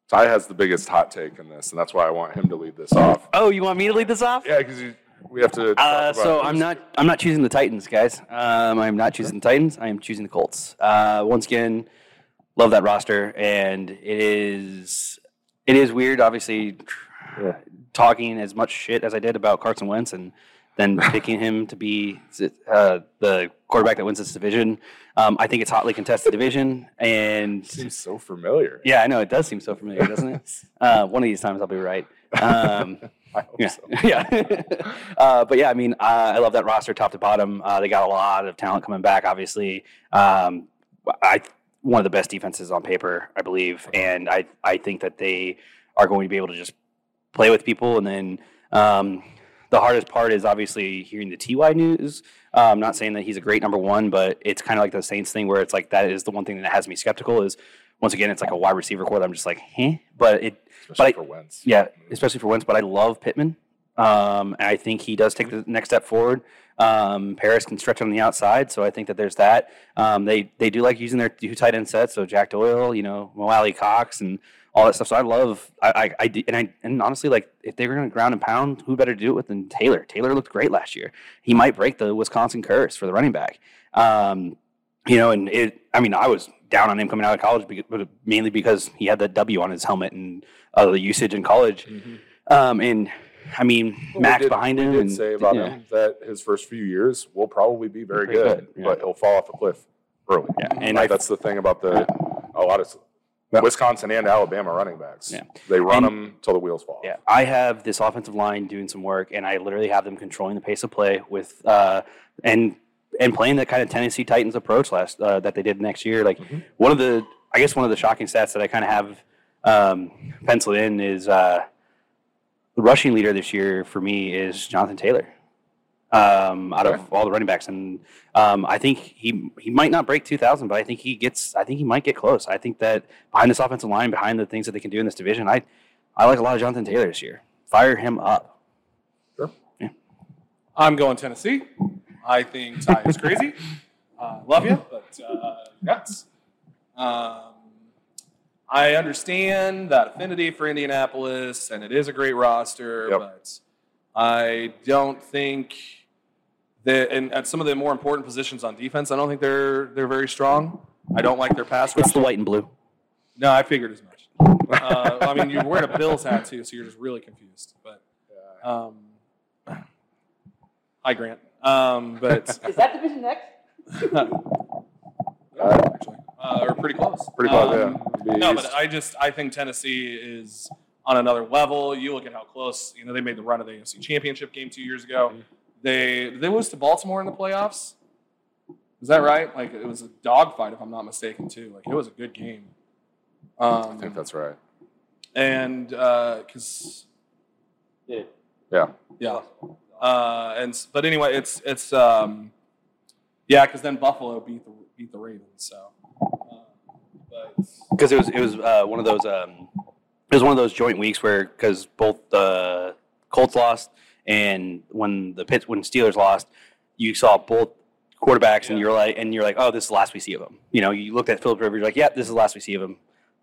S1: Ty has the biggest hot take in this, and that's why I want him to lead this off.
S4: Oh, you want me to lead this off?
S1: Yeah, because we have to. talk
S4: Uh,
S1: about
S4: so
S1: who's-
S4: I'm not I'm not choosing the Titans, guys. Um, I'm not choosing the Titans. I am choosing the Colts. Uh, once again, love that roster, and it is it is weird, obviously,
S1: Yeah.
S4: talking as much shit as I did about Carson Wentz and then picking him to be uh, the quarterback that wins this division. Um, I think it's hotly contested division, and
S1: Seems so familiar.
S4: yeah, I know it does seem so familiar, doesn't it? Uh, one of these times I'll be right. Um,
S1: I hope
S4: yeah,
S1: so.
S4: yeah. uh, but yeah, I mean, uh, I love that roster top to bottom. Uh, they got a lot of talent coming back. Obviously, um, I one of the best defenses on paper, I believe, and I I think that they are going to be able to just play with people. And then um, the hardest part is obviously hearing the Ty news. I'm not saying that he's a great number one, but it's kind of like the Saints thing where it's like that is the one thing that has me skeptical. Is once again, it's like a wide receiver corps that I'm just like, huh. But it
S1: Especially
S4: I-
S1: for Wentz.
S4: yeah, especially for Wentz. But I love Pittman. Um, and I think he does take the next step forward. Um, Parris can stretch on the outside, so I think that there's that. Um, they they do like using their two tight end sets, so Jack Doyle, you know, Mo Alie-Cox, and all that stuff. So I love, I, I, I and I, and honestly, like if they were going to ground and pound, who better to do it with than Taylor? Taylor looked great last year. He might break the Wisconsin curse for the running back. Um, you know, and it, I mean, I was down on him coming out of college, mainly because he had that W on his helmet and uh, the usage in college. Um, and I mean,
S1: Well, we
S4: Max
S1: did-
S4: behind
S1: we
S4: him.
S1: did
S4: and,
S1: say about
S4: yeah.
S1: him that his first few years will probably be very good,
S4: good, yeah.
S1: but he'll fall off a cliff early.
S4: Yeah, and
S1: Like,
S4: I-
S1: that's the thing about the a lot of Wisconsin and Alabama running backs.
S4: Yeah.
S1: They run
S4: And-
S1: them till the wheels fall.
S4: Yeah, I have this offensive line doing some work, and I literally have them controlling the pace of play with uh, and and playing that kind of Tennessee Titans approach last uh, that they did next year. Like
S1: Mm-hmm.
S4: one of the, I guess one of the shocking stats that I kind of have um, penciled in is uh, the rushing leader this year for me is Jonathan Taylor. Um, out
S1: Okay.
S4: of all the running backs, and um, I think he he might not break two thousand, but I think he gets. I think he might get close. I think that behind this offensive line, behind the things that they can do in this division, I I like a lot of Jonathan Taylor this year. Fire him up. Sure.
S3: I'm going Tennessee. I think Ty is crazy. Uh, love you, but uh, nuts. Um, I understand that affinity for Indianapolis, and it is a great roster,
S1: Yep.
S3: but I don't think The, and at some of the more important positions on defense, I don't think they're they're very strong. I don't like their pass
S4: It's
S3: rush.
S4: the white and blue.
S3: No, I figured as much. uh, I mean, you're wearing a Bills hat too, so you're just really confused. But um, hi, Grant. Um, but
S4: Is that division next?
S3: actually, uh, or pretty close.
S1: Pretty close,
S3: Um,
S1: yeah.
S3: No, but I just I think Tennessee is on another level. You look at how close you know they made the run of the AFC Championship game two years ago. They did they lose to Baltimore in the playoffs. Is that right? Like it was a dogfight, if I'm not mistaken, too. Like it was a good game. Um,
S1: I think that's right.
S3: and because
S1: Yeah.
S3: yeah, uh, and but anyway, it's it's um, yeah, because then Buffalo beat the beat the Ravens. So, uh, but
S4: because it was it was uh, one of those um, it was one of those joint weeks where because both the Colts lost and when the Pitts when Steelers lost, you saw both quarterbacks and you're like and you're like oh this is the last we see of him. You know you looked at Philip Rivers you're like yeah this is the last we see of him.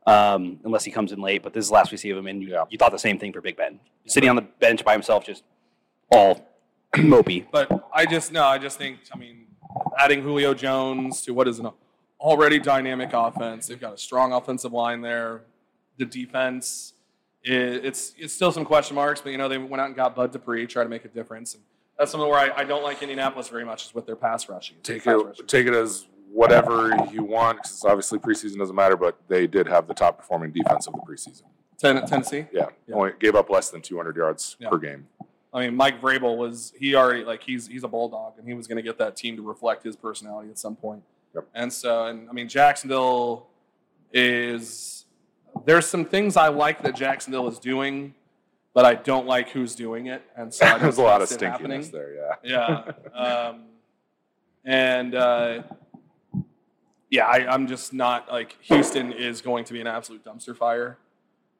S4: Um, unless he comes in late, but this is the last we see of him, and you,
S1: Yeah.
S4: you thought the same thing for Big Ben, sitting on the bench by himself, just all mopey.
S3: But I just no, I just think I mean adding Julio Jones to what is an already dynamic offense. They've got a strong offensive line there. The defense, it's it's still some question marks, but you know they went out and got Bud Dupree, try to make a difference. And that's something where I, I don't like Indianapolis very much is with their pass rushing.
S1: Take
S3: Pass
S1: it,
S3: rushing.
S1: take it as whatever you want, because obviously preseason doesn't matter, but they did have the top performing defense of the preseason.
S3: Ten, Tennessee.
S1: Yeah,
S3: Yeah.
S1: only gave up less than 200 yards
S3: Yeah.
S1: per game.
S3: I mean, Mike Vrabel was he already like he's he's a bulldog, and he was going to get that team to reflect his personality at some point.
S1: Yep.
S3: And so, and I mean, Jacksonville is there's some things I like that Jacksonville is doing, but I don't like who's doing it, and so I
S1: There's a lot of
S3: it happening.
S1: stinkiness there. Yeah.
S3: Yeah. Um, and uh, yeah, I, I'm just not like Houston is going to be an absolute dumpster fire.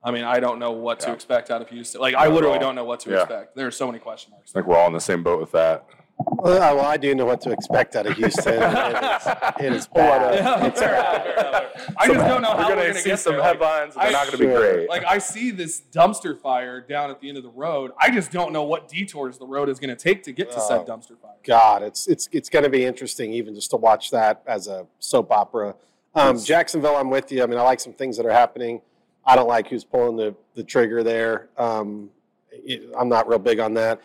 S3: I mean, I don't know what to expect out of Houston. Like, I literally
S1: all.
S3: don't know what to
S1: Yeah.
S3: expect. There are so many question marks.
S1: I think we're all in the same boat with that.
S2: Well, I- well, I do know what to expect out of Houston. It is, it is bad.
S3: Yeah,
S2: It's
S3: fair
S2: bad.
S3: enough, fair enough. I just don't know how we're going to
S1: see
S3: get
S1: some
S3: there. Like,
S1: headlines. and they're not going to be great.
S3: Like I see this dumpster fire down at the end of the road. I just don't know what detours the road is going to take to get to said
S2: Oh.
S3: dumpster fire.
S2: God, it's it's it's going to be interesting even just to watch that as a soap opera. Um,
S1: Yes.
S2: Jacksonville, I'm with you. I mean, I like some things that are happening. I don't like who's pulling the the trigger there. Um, it- I'm not real big on that.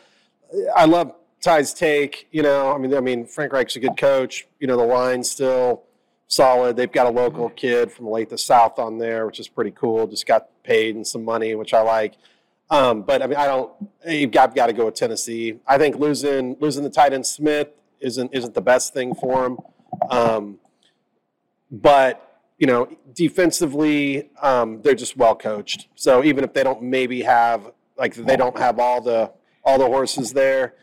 S2: I love Take. You know, I mean, I mean, Frank Reich's a good coach. You know, the line's still solid. They've got a local kid from late the South on there, which is pretty cool. Just got paid and some money, which I like. Um, but I mean, I don't. You've got, got to go with Tennessee. I think losing losing the tight end Smith isn't isn't the best thing for him. Um, but you know, defensively, um, they're just well coached. So even if they don't maybe have like they don't have all the all the horses there,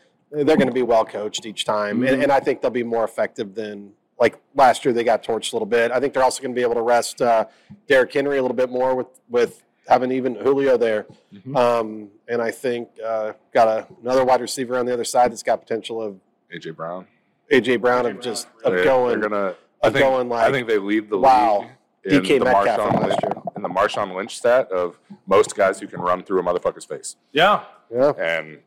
S2: they're going to be well coached each time, and, and I think they'll be more effective than like last year. They got torched a little bit. I think they're also going to be able to rest uh, Derrick Henry a little bit more with with having even Julio there.
S1: Mhm.
S2: Um, and I think uh, got a, another wide receiver on the other side that's got potential of
S1: AJ Brown.
S2: AJ Brown
S3: A.J.
S2: of just
S3: Brown,
S2: of
S1: They're,
S2: going
S1: they're gonna. I
S2: of
S1: think,
S2: going like
S1: I think they lead the
S2: wow.
S1: league in
S2: DK
S1: the
S2: Metcalf from
S1: Marshawn
S2: last
S1: Lynch,
S2: year.
S1: in the Marshawn Lynch stat of most guys who can run through a motherfucker's face.
S3: Yeah.
S2: yeah.
S1: And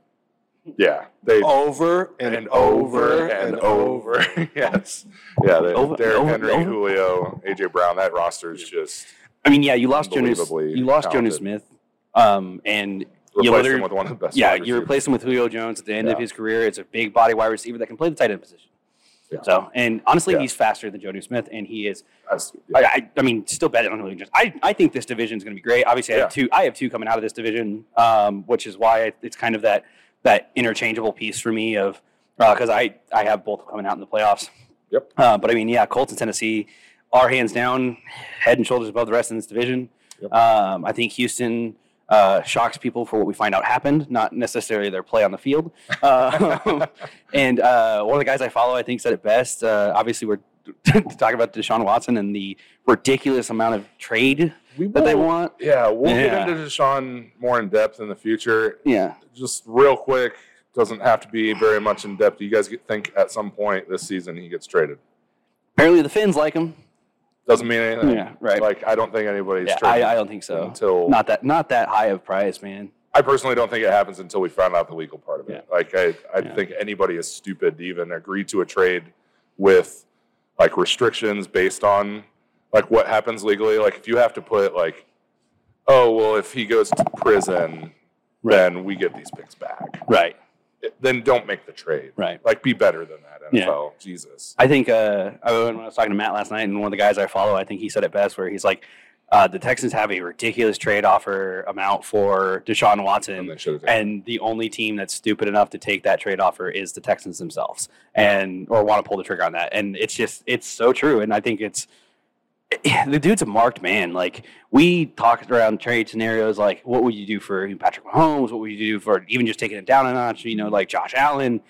S1: yeah, they
S2: over and,
S1: and over and, over. yes. Yeah, they,
S4: Over-
S1: Derrick
S4: over-
S1: Henry,
S4: over.
S1: Julio, AJ Brown. That roster is just
S4: I mean, yeah, you lost
S1: Jonnu.
S4: You lost
S1: Jonnu.
S4: Smith, um, and you
S1: replaced him with one of the best.
S4: yeah, you replace him with Julio Jones at the end of his career. It's a big body wide receiver that can play the tight end position.
S1: Yeah.
S4: So, and honestly,
S1: Yeah.
S4: he's faster than Jonnu Smith, and he is.
S1: That's-
S4: I, I, I mean, still bet on Julio Jones. I, I think this division is going to be great. Obviously, I have two. I have two coming out of this division, um, which is why it's kind of that that interchangeable piece for me of because I I have both coming out in the playoffs.
S1: Yep.
S4: Uh, but I mean, yeah, Colts and Tennessee are hands down head and shoulders above the rest in this division.
S1: Yep.
S4: Um, I think Houston uh, shocks people for what we find out happened, not necessarily their play on the field. Uh, and uh, one of the guys I follow, I think, said it best. Uh, obviously, we're talking about Deshaun Watson and the ridiculous amount of trade that they want.
S1: Yeah, we'll
S4: Yeah.
S1: get into Deshaun more in depth in the future.
S4: Yeah.
S1: Just real quick, doesn't have to be very much in depth. Do you guys get, think at some point this season he gets traded?
S4: Apparently, the Fins like him.
S1: Doesn't mean anything.
S4: Yeah, right.
S1: Like I don't think anybody's
S4: Yeah, I, I don't think so.
S1: until
S4: Not that, not that high of price, man.
S1: I personally don't think it happens until we find out the legal part of it. Like I, I
S4: Yeah.
S1: think anybody is stupid to even agree to a trade with like restrictions based on like what happens legally. Like if you have to put like, oh well, if he goes to prison, then we get these picks back.
S4: Right.
S1: It- then don't make the trade.
S4: Right.
S1: Like be better than that,
S4: Yeah.
S1: NFL. Jesus.
S4: I think uh, I- when I was talking to Matt last night, and one of the guys I follow, I think he said it best, where he's like, uh, "The Texans have a ridiculous trade offer amount for Deshaun
S1: And
S4: Watson,
S1: they should have taken
S4: and the only team that's stupid enough to take that trade offer is the Texans themselves, and or want to pull the trigger on that. And it's just it's so true, and I think it's the dude's a marked man. Like we talked around trade scenarios, like what would you do for Patrick Mahomes? What would you do for even just taking it down a notch? You know, like Josh Allen,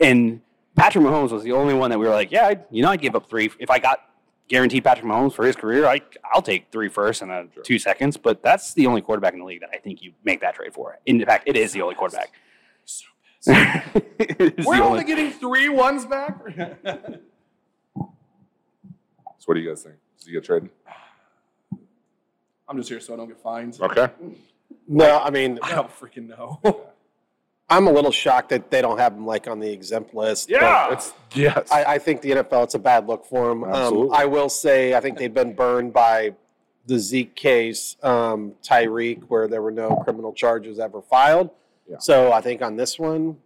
S4: and Patrick Mahomes was the only one that we were like, yeah, I'd, you know, I'd give up three if I got guaranteed Patrick Mahomes for his career. I I'll take three first and a two seconds. But that's the only quarterback in the league that I think you make that trade for. In fact, it is the only quarterback.
S3: We're only
S4: only-
S3: getting three ones back.
S1: So what do you guys think? Does he get traded?
S3: I'm just here so I don't get fined.
S1: Okay.
S2: No, I mean,
S3: I don't freaking know.
S2: I'm a little shocked that they don't have him like on the exempt list. but
S3: Yeah.
S1: It's yes.
S2: I, I think the NFL, it's a bad look for them. Um,
S1: Absolutely.
S2: I will say, I think they've been burned by the Zeke case, um, Tyreek, where there were no criminal charges ever filed.
S1: Yeah.
S2: So I think on this one,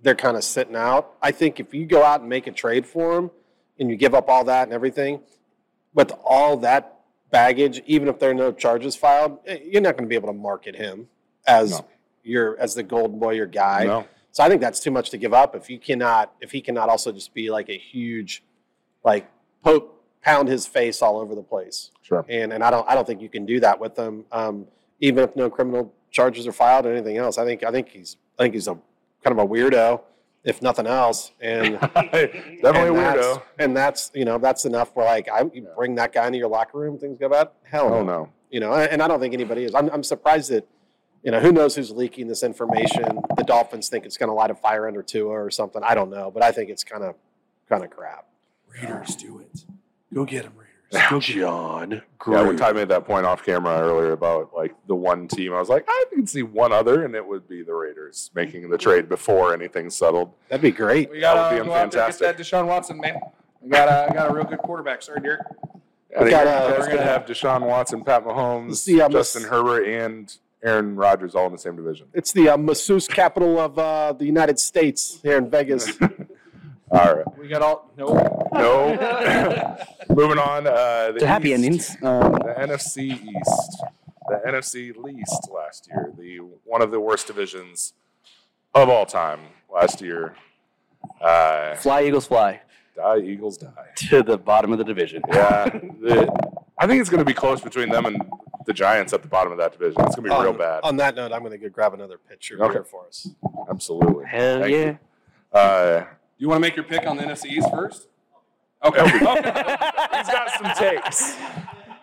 S2: they're kind of sitting out. I think if you go out and make a trade for him and you give up all that and everything, with all that baggage, even if there are no charges filed, eh, you're not going to be able to market him as
S1: No.
S2: your as the golden boy, your guy.
S1: no.
S2: So I think that's too much to give up if you cannot if he cannot also just be like a huge like poke pound his face all over the place.
S1: Sure.
S2: And and I don't I don't think you can do that with him. Um, even if no criminal charges are filed or anything else. I think I think he's I think he's a kind of a weirdo, if nothing else. And
S1: Definitely a
S2: and that's-
S1: weirdo.
S2: And that's you know, that's enough where like I you bring that guy into your locker room, things go bad. Hell
S1: Oh
S2: no.
S1: no.
S2: You know, and I don't think anybody is. I'm, I'm surprised that, you know, who knows who's leaking this information. The Dolphins think it's going to light a fire under Tua or something. I don't know, but I think it's kind of, kind of crap.
S3: Raiders do it. Go get him, Raiders. Go get 'em.
S2: John,
S1: Yeah, when Ty made that point off camera earlier about like the one team, I was like, I can see one other, and it would be the Raiders making the trade before anything settled.
S2: that'd be great.
S3: We gotta
S1: would be
S3: go out there and get
S1: fantastic.
S3: that Deshaun Watson, man. We got a got a real good quarterback. Sorry, Derek.
S1: I think
S2: got,
S1: you
S2: uh,
S1: guys
S2: we're gonna-
S1: have Deshaun Watson, Pat Mahomes,
S2: The, um,
S1: Justin Herbert, and Aaron Rodgers all in the same division.
S2: It's the uh, masseuse capital of uh, the United States here in Vegas.
S1: All right.
S3: We got all no.
S1: No. Moving on. Uh, the
S4: to happy
S1: East.
S4: endings. Um,
S1: The NFC East, the NFC least last year, the one of the worst divisions of all time last year. Uh,
S4: fly Eagles fly
S1: die Eagles die.
S4: to the bottom of the division.
S1: Yeah, the, I think it's going to be close between them and the Giants at the bottom of that division. It's going to be real bad.
S2: on that note, I'm going to go grab another pitcher
S1: Okay.
S2: here for us.
S1: Absolutely.
S4: Hell
S1: Thank
S4: yeah.
S1: you. Uh,
S3: You want to make your pick on the NFC East first? Okay.
S1: he's got some takes.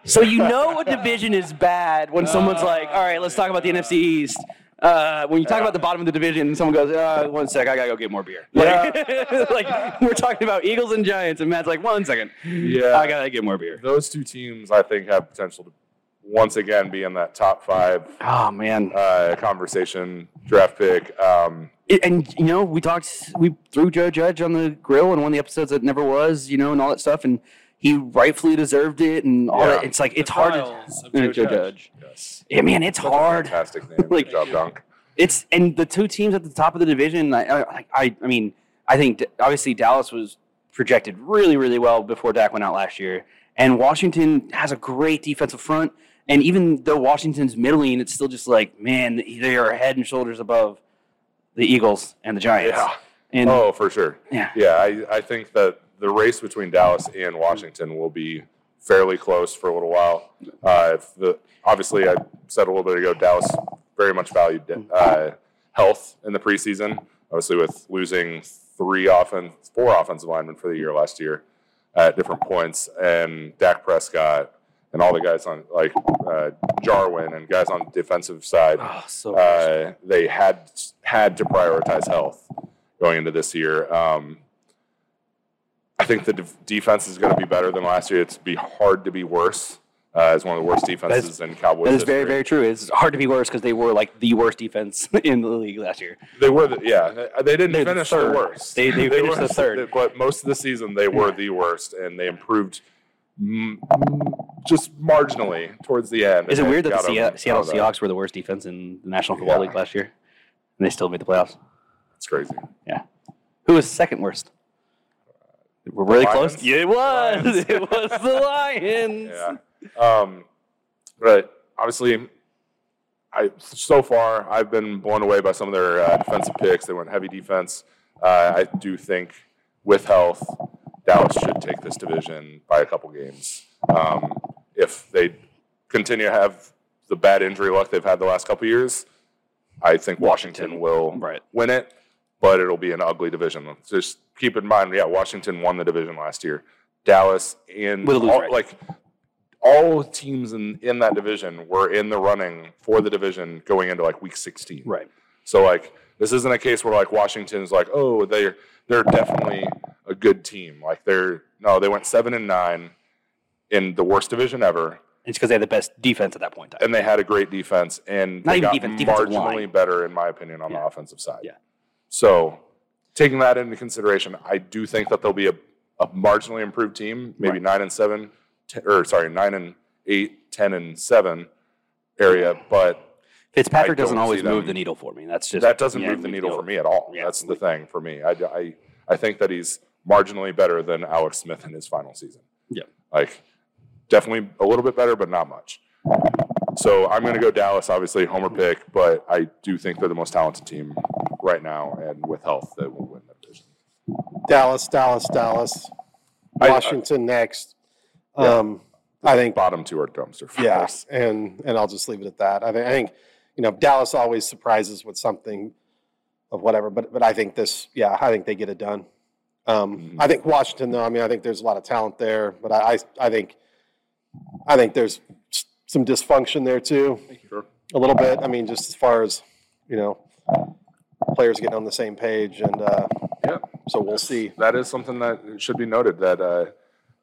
S4: So you know a division is bad when someone's like, "All right, let's talk about the NFC East." Uh, when you talk about the bottom of the division, and someone goes, uh, "One sec, I gotta go get more beer." Like, like we're talking about Eagles and Giants, and Matt's like, "One second,
S1: Yeah.
S4: I gotta get more beer."
S1: Those two teams, I think, have potential to once again be in that top five
S4: Oh man,
S1: uh, conversation draft pick. Um,
S4: It- and you know, we talked, we threw Joe Judge on the grill in one of the episodes that never was, you know, and all that stuff, and he rightfully deserved it, and all
S1: Yeah.
S4: that. It's like it's hard to
S3: Joe
S4: Joe
S3: Judge.
S4: Judge.
S1: yes.
S4: Yeah, man, it's hard.
S1: Fantastic name.
S4: Like-
S1: Good job, Dunk.
S4: It's and the two teams at the top of the division. I, I, I, I mean, I think obviously Dallas was projected really, really well before Dak went out last year, and Washington has a great defensive front. And even though Washington's middling, it's still just like, man, they are head and shoulders above the Eagles and the Giants.
S1: Yeah.
S4: And
S1: Oh, for sure.
S4: yeah,
S1: Yeah, I, I think that the race between Dallas and Washington will be fairly close for a little while. Uh, if the obviously, I said a little bit ago, Dallas very much valued uh, health in the preseason. Obviously, with losing three offense, four offensive linemen for the year last year at different points, and Dak Prescott and all the guys on like uh, Jarwin and guys on the defensive side
S4: oh, so
S1: uh, they had had to prioritize health going into this year. Um, I think the def- defense is going to be better than last year. It's be hard to be worse uh, as one of the worst defenses in Cowboys.
S4: That is very,
S1: history.
S4: very true. It's hard to be worse because they were like the worst defense in the league last year.
S1: They were, the, yeah. They, they didn't
S4: They're the
S1: finish
S4: third.
S1: the worst.
S4: They- they finished
S1: were-
S4: the third.
S1: But most of the season, they were
S4: Yeah.
S1: the worst, and they improved just marginally towards the end.
S4: Is it weird that the Seattle
S1: out of that.
S4: Seahawks were the worst defense in the National Football
S1: Yeah.
S4: League last year, and they still made the playoffs?
S1: It's crazy. Yeah.
S4: Who was second worst? We're really close. Yeah, it was. It was the Lions.
S1: Yeah. Um, but obviously, I so far I've been blown away by some of their uh, defensive picks. They went heavy defense. Uh, I do think with health, Dallas should take this division by a couple games. Um, if they continue to have the bad injury luck they've had the last couple years, I think Washington,
S4: Washington.
S1: will
S4: Right.
S1: win it, but it'll be an ugly division. Just keep in mind, yeah, Washington won the division last year. Dallas and
S4: With a lose
S1: like all teams in, in that division were in the running for the division going into like week 16.
S4: Right.
S1: So like this isn't a case where like Washington's like, oh, they're they're definitely a good team. Like they're no, they went seven and nine in the worst division ever,
S4: It's because they had the best defense at that point
S1: and they had a great defense, and
S4: Not
S1: they got
S4: defense,
S1: marginally better, in my opinion, on the offensive side.
S4: Yeah.
S1: So taking that into consideration, I do think that they'll be a, a marginally improved team, maybe
S4: Right.
S1: nine and seven, or sorry, nine and eight, ten and seven area, but
S4: Fitzpatrick doesn't always move the needle for me. That's just
S1: that doesn't
S4: yeah,
S1: move the needle for me at all.
S4: Yeah.
S1: That's the thing for me. I, I, I think that he's marginally better than Alex Smith in his final season.
S4: Yeah.
S1: Like, definitely a little bit better, but not much. So I'm going to go Dallas, obviously, homer pick, but I do think they're the most talented team right now, and with health, they will win the division.
S2: Dallas, Dallas, Dallas.
S1: I- I-
S2: Washington next.
S1: Yeah.
S2: Um, I think
S1: Bottom two are dumpster fires.
S2: Yeah, and and I'll just leave it at that. I think I think you know Dallas always surprises with something of whatever, but but I think this, yeah, I think they get it done. Um,
S1: Mhm.
S2: I think Washington, though. I mean, I think there's a lot of talent there, but I I, I think I think there's some dysfunction there too,
S1: Sure.
S2: a little bit. I mean, just as far as you know, players getting on the same page, and uh,
S1: Yeah.
S2: so we'll see.
S1: That is something that should be noted that uh,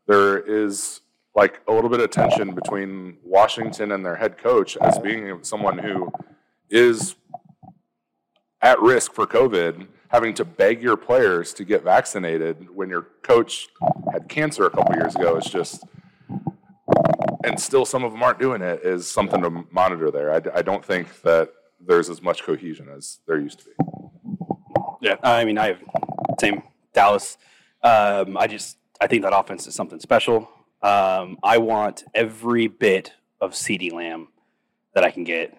S1: there is like a little bit of tension between Washington and their head coach as being someone who is at risk for COVID, having to beg your players to get vaccinated when your coach had cancer a couple years ago is just, and still some of them aren't doing it, is something to monitor there. I, I don't think that there's as much cohesion as there used to be.
S4: Yeah, I mean, I have same Dallas. Um, I just I think that offense is something special. Um, I want every bit of CeeDee Lamb that I can get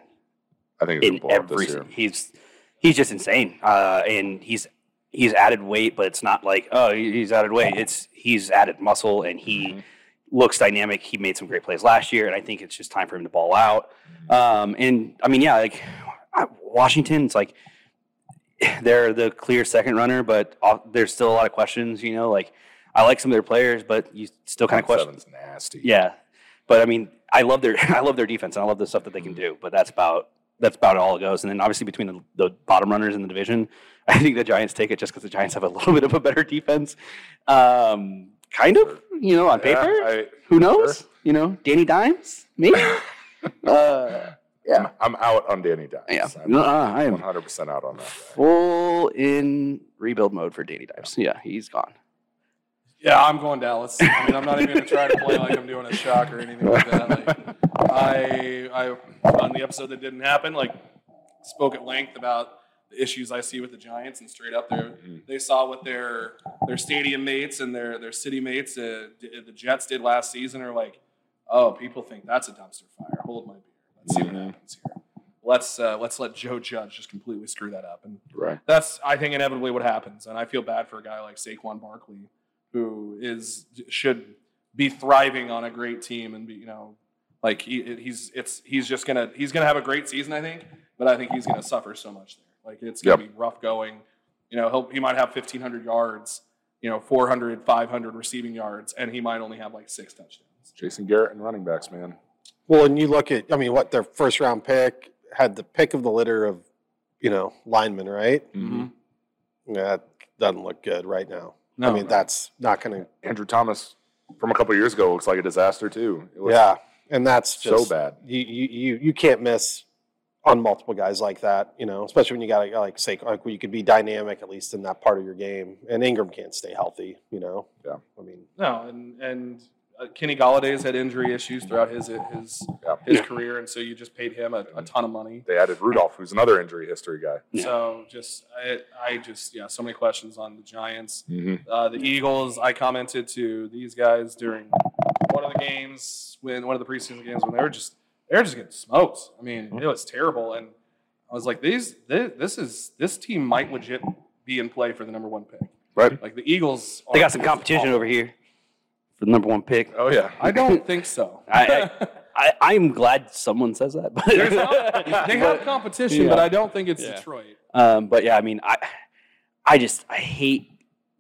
S1: I think it's
S4: in
S1: going to blow up
S4: every.
S1: this year.
S4: He's he's just insane, uh, and he's he's added weight, but it's not like oh he's added weight. It's he's added muscle, and he
S1: Mhm.
S4: looks dynamic. He made some great plays last year, and I think it's just time for him to ball out. Um, and I mean, yeah, like Washington, it's like they're the clear second runner, but there's still a lot of questions. You know, like I like some of their players, but you still kind of question.
S1: Seven's nasty.
S4: Yeah, but I mean, I love their I love their defense and I love the stuff that they can do. But that's about that's about all it goes. And then obviously between the, the bottom runners in the division, I think the Giants take it just because the Giants have a little bit of a better defense. Um, kind of, you know, on paper.
S1: Yeah, I,
S4: Who knows? You know, Danny Dimes, maybe. uh,
S1: I'm, I'm out on Danny Dimes.
S4: yeah,
S1: I'm
S4: no, uh, I am
S1: 100% out on that guy.
S4: full in rebuild mode for Danny Dimes. Yeah, he's gone.
S3: Yeah, I'm going Dallas. I mean, I'm not even going to try to play like I'm doing a shock or anything like that. Like, I, I on the episode that didn't happen, like spoke at length about the issues I see with the Giants, and straight up there, they saw what their their stadium mates and their their city mates, uh, d- the Jets did last season, are like, oh, people think that's a dumpster fire. Hold my beer. Let's see what
S1: Mhm.
S3: happens here. Let's uh, let's let Joe Judge just completely screw that up, and
S1: Right.
S3: that's I think inevitably what happens, and I feel bad for a guy like Saquon Barkley, who is should be thriving on a great team and be you know like he, he's it's he's just gonna he's gonna have a great season I think, but I think he's gonna suffer so much there. Like it's gonna
S1: Yep.
S3: be rough going. You know he'll he might have 1500 yards, you know 400 500 receiving yards, and he might only have like six touchdowns.
S1: Jason Garrett and running backs, man.
S2: Well, and you look at, I mean, what their first round pick had the pick of the litter of, you know, linemen, right?
S3: Mhm.
S2: Yeah, that doesn't look good right now.
S3: No,
S2: I mean,
S3: no.
S2: that's not going to.
S1: Andrew Thomas from a couple years ago looks like a disaster too. It looks,
S2: Yeah, and that's just, so
S1: bad.
S2: You, you you you can't miss on multiple guys like that. You know, especially when you got to like say like where you could be dynamic at least in that part of your game, and Engram can't stay healthy. You know.
S1: Yeah.
S2: I mean,
S3: No, and and uh, Kenny Golladay's had injury issues throughout his his
S1: Yeah.
S3: his career, and so you just paid him a, a ton of money.
S1: They added Rudolph, who's another injury history guy.
S4: Yeah.
S3: So just I, I just yeah, so many questions on the Giants.
S1: Mm-hmm.
S3: Uh, the Eagles, I commented to these guys during one of the games when one of the preseason games when they were just they were just getting smoked. I mean, it was terrible, and I was like, these this, this is this team might legit be in play for the number one pick.
S1: Right.
S3: Like the Eagles,
S4: They got some competition over here for the number one pick.
S1: Oh yeah.
S3: I don't think so.
S4: I, I, I'm glad someone says that. But
S3: not- they have competition, but I don't think it's
S4: Yeah.
S3: Detroit.
S4: Um, but yeah, I mean, I, I just I hate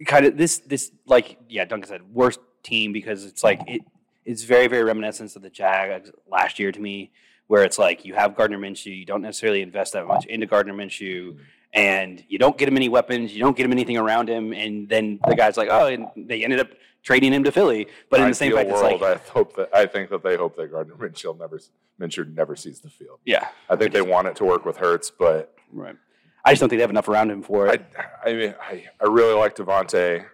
S4: kind of this this like yeah, Duncan said worst team because it's like it it's very very reminiscent of the Jags last year to me, where it's like you have Gardner Minshew, you don't necessarily invest that much into Gardner Minshew, and you don't get him any weapons, you don't get him anything around him, and then the guy's like, oh, and they ended up trading him to Philly, but in the same
S1: Ideal
S4: fact, it's
S1: world,
S4: like
S1: I hope that I think that they hope that Gardner Minshew never Minshew never sees the field.
S4: yeah,
S1: I think they want it to work with Hurts, but
S4: right. I just don't think they have enough around him for
S1: I
S4: it.
S1: I mean I, I really like DeVonta.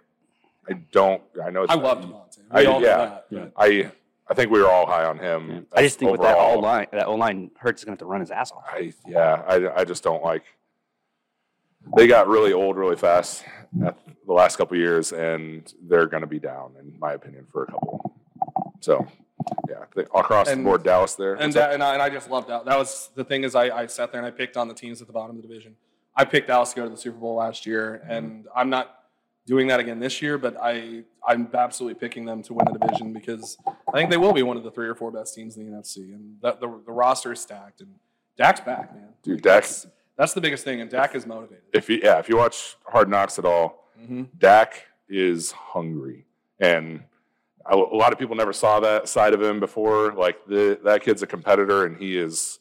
S1: I don't I know it's
S3: I love DeVonta.
S1: I-
S3: We all know
S1: yeah.
S3: that.
S4: Yeah.
S1: I I think we were all high on him.
S4: I just think with that
S1: overall.
S4: all line, that O line, Hurts is going to have to run his ass off.
S1: I yeah, I, I just don't like. They got really old really fast at the last couple years, and they're going to be down, in my opinion, for a couple. So, yeah, they, across
S3: And-
S1: the board, Dallas there.
S3: And that, and I, and I just loved that. That was the thing is I, I sat there and I picked on the teams at the bottom of the division. I picked Dallas to go to the Super Bowl last year, mm-hmm. and I'm not doing that again this year. But I I'm absolutely picking them to win the division because I think they will be one of the three or four best teams in the NFC, and that, the the roster is stacked. And Dak's back, man.
S1: dude, Dak.
S3: That's, that's the biggest thing, and Dak is motivated.
S1: If you yeah, if you watch Hard Knocks at all,
S3: hmm
S1: Dak is hungry, and a a lot of people never saw that side of him before. Like the that kid's a competitor, and he is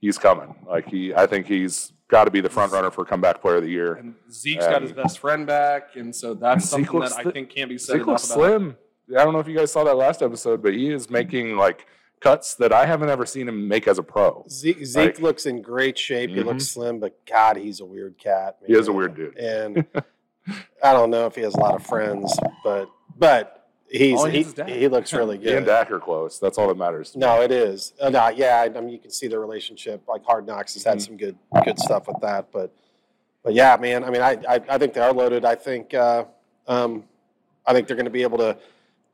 S1: he's coming. Like he, I think he's got to be the front runner for comeback player of the year.
S3: And Zeke's got his best friend back, and so that's
S1: Zeke
S3: something
S1: looks
S3: that I think can't be said
S1: Zeke looks
S3: about.
S1: slim. I don't know if you guys saw that last episode, but he is making like cuts that I haven't ever seen him make as a pro.
S2: Zeke, Zeke
S1: Like-
S2: looks in great shape. He
S1: Mhm.
S2: looks slim, but God, he's a weird cat.
S1: He is a weird dude.
S2: and I don't know if he has a lot of friends, but but he's
S3: he
S2: he,
S3: needs is Dak.
S2: he looks really
S1: He and
S2: good.
S1: Dak are close. That's all that matters. to me.
S2: No, it is. Uh, no, yeah, I, I mean you can see the relationship. Like Hard Knocks has had
S1: Mhm.
S2: some good good stuff with that, but but yeah, man. I mean, I I, I think they are loaded. I think uh, um, I think they're going to be able to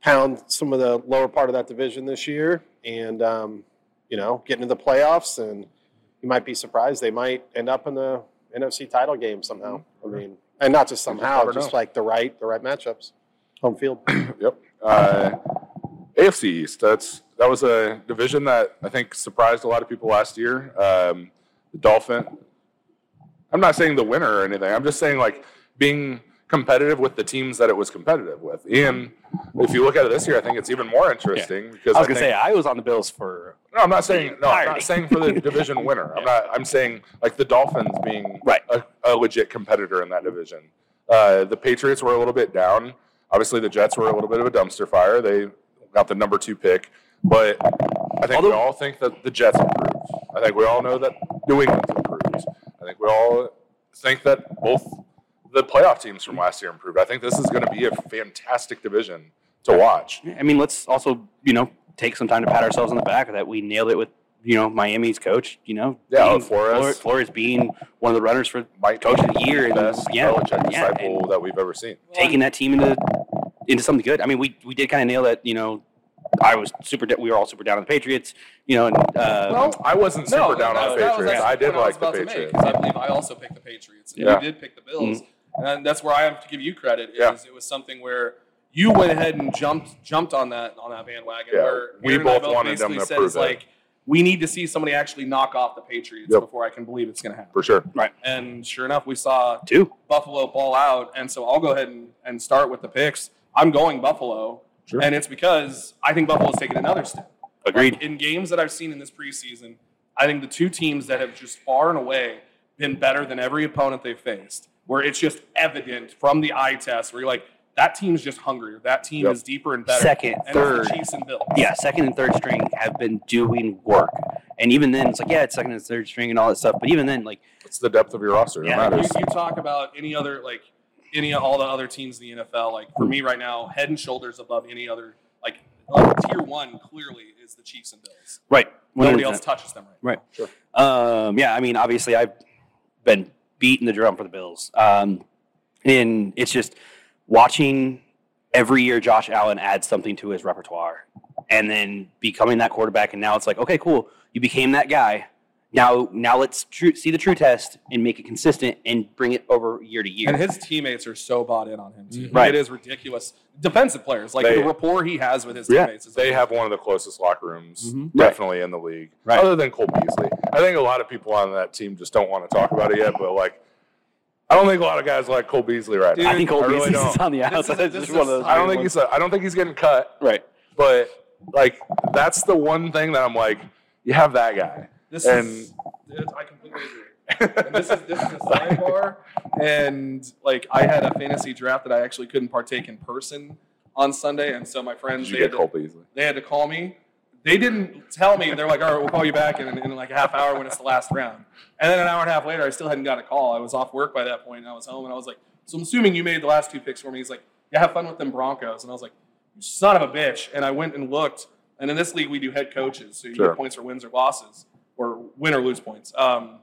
S2: pound some of the lower part of that division this year, and um, you know, get into the playoffs. And you might be surprised they might end up in the NFC title game somehow. I mean, and not just somehow,
S1: never
S2: just
S1: know.
S2: like the right the right matchups, home field.
S1: Yep. Uh, AFC East. That's that was a division that I think surprised a lot of people last year. Um, the Dolphin. I'm not saying the winner or anything. I'm just saying like being competitive with the teams that it was competitive with. Ian, if you look at it this year, I think it's even more interesting because
S4: I was gonna
S1: think,
S4: say I was on the Bills for
S1: no, I'm not saying no, I'm not saying for the division winner. I'm not. I'm saying like the Dolphins being
S4: Right.
S1: a, a legit competitor in that division. Uh, the Patriots were a little bit down. Obviously, the Jets were a little bit of a dumpster fire. They got the number two pick, but I think we all think that the Jets improved. I think we all know that New England improved. I think we all think that both the playoff teams from last year improved. I think this is going to be a fantastic division to watch.
S4: I mean, let's also, you know, take some time to pat ourselves on the back that we nailed it with, you know, Miami's coach, you know.
S1: Yeah,
S4: being-
S1: Flores.
S4: Flor- Flores being one of the runners for
S1: Might
S4: coach of the year and
S1: best
S4: yeah,
S1: Belichick
S4: yeah,
S1: disciple
S4: and
S1: that we've ever seen.
S4: taking that team into into something good. I mean, we we did kind of nail that, you know. I was super. Da- we were all super down on the Patriots, you know, and uh,
S1: Well, I wasn't super down on the
S3: that- that was
S1: Patriots. I did
S3: what was
S1: like the Patriots.
S3: make, I believe I also picked the Patriots. And
S1: Yeah.
S3: You did pick the Bills, and that's where I have to give you credit. Is
S1: Yeah.
S3: it was something where you went ahead and jumped jumped on that on that bandwagon.
S1: Yeah,
S3: Where
S1: we
S3: Aaron
S1: both wanted them to
S3: said
S1: prove it.
S3: like we need to see somebody actually knock off the Patriots
S1: Yep.
S3: before I can believe it's going to happen.
S1: For sure. Right.
S3: And sure enough, we saw
S4: two.
S3: Buffalo ball out, and so I'll go ahead and, and start with the picks. I'm going Buffalo,
S1: Sure.
S3: and it's because I think Buffalo's taken another step.
S4: Agreed.
S3: Like, in games that I've seen in this preseason, I think the two teams that have just far and away been better than every opponent they've faced, where it's just evident from the eye test, where you're like, that team's just hungrier. That team
S1: Yep.
S3: is deeper and better.
S4: Second,
S3: and
S4: third.
S3: the Chiefs and Bills.
S4: yeah, second and third string have been doing work. And even then, it's like, yeah, it's second and third string and all that stuff. But even then, like,
S1: It's the depth of your roster.
S4: Yeah,
S3: You,
S1: matters.
S3: you talk about any other like any of all the other teams in the NFL. Like for me right now, head and shoulders above any other. Like, like tier one clearly is the Chiefs and Bills.
S4: right.
S3: Nobody
S4: 100%.
S3: else touches them right.
S4: Right.
S1: Sure.
S4: Um, yeah, I mean, obviously, I've been beating the drum for the Bills. Um, and it's just watching every year Josh Allen add something to his repertoire and then becoming that quarterback. And now it's like, okay, cool. You became that guy. Now, now let's tru- see the true test and make it consistent and bring it over year to year.
S3: And his teammates are so bought in on him too.
S4: Right.
S3: It is ridiculous. Defensive players, like
S1: They-
S3: the rapport he has with his
S4: Yeah.
S3: teammates, is
S1: They have one of the closest locker rooms,
S4: Mhm.
S1: definitely in the league,
S4: Right.
S1: other than Cole Beasley. I think a lot of people on that team just don't want to talk about it yet, but like, I don't think a lot of guys like Cole Beasley right
S3: Dude,
S1: now.
S4: I think Cole
S1: I really
S4: Beasley's
S1: don't.
S4: on the
S3: This is-
S4: outside.
S3: this is-
S4: one of those
S1: I don't think
S4: ones.
S1: he's. A, I don't think he's getting cut,
S4: right.
S1: but like, that's the one thing that I'm like, you have that guy.
S3: This
S1: And-
S3: is, I completely agree. and this is this is a sidebar. And like I had a fantasy draft that I actually couldn't partake in person on Sunday, and so my friends
S1: Did
S3: they had, to, they had to call me. They didn't tell me. They're like, "All right, we'll call you back in, in like a half hour when it's the last round." And then an hour and a half later, I still hadn't got a call. I was off work by that point. And I was home, and I was like, "So I'm assuming you made the last two picks for me." He's like, "Yeah, have fun with them Broncos." And I was like, son of a bitch!" And I went and looked. And in this league, we do head coaches, so you
S1: Sure.
S3: get points for wins or losses, or win or lose points. Um,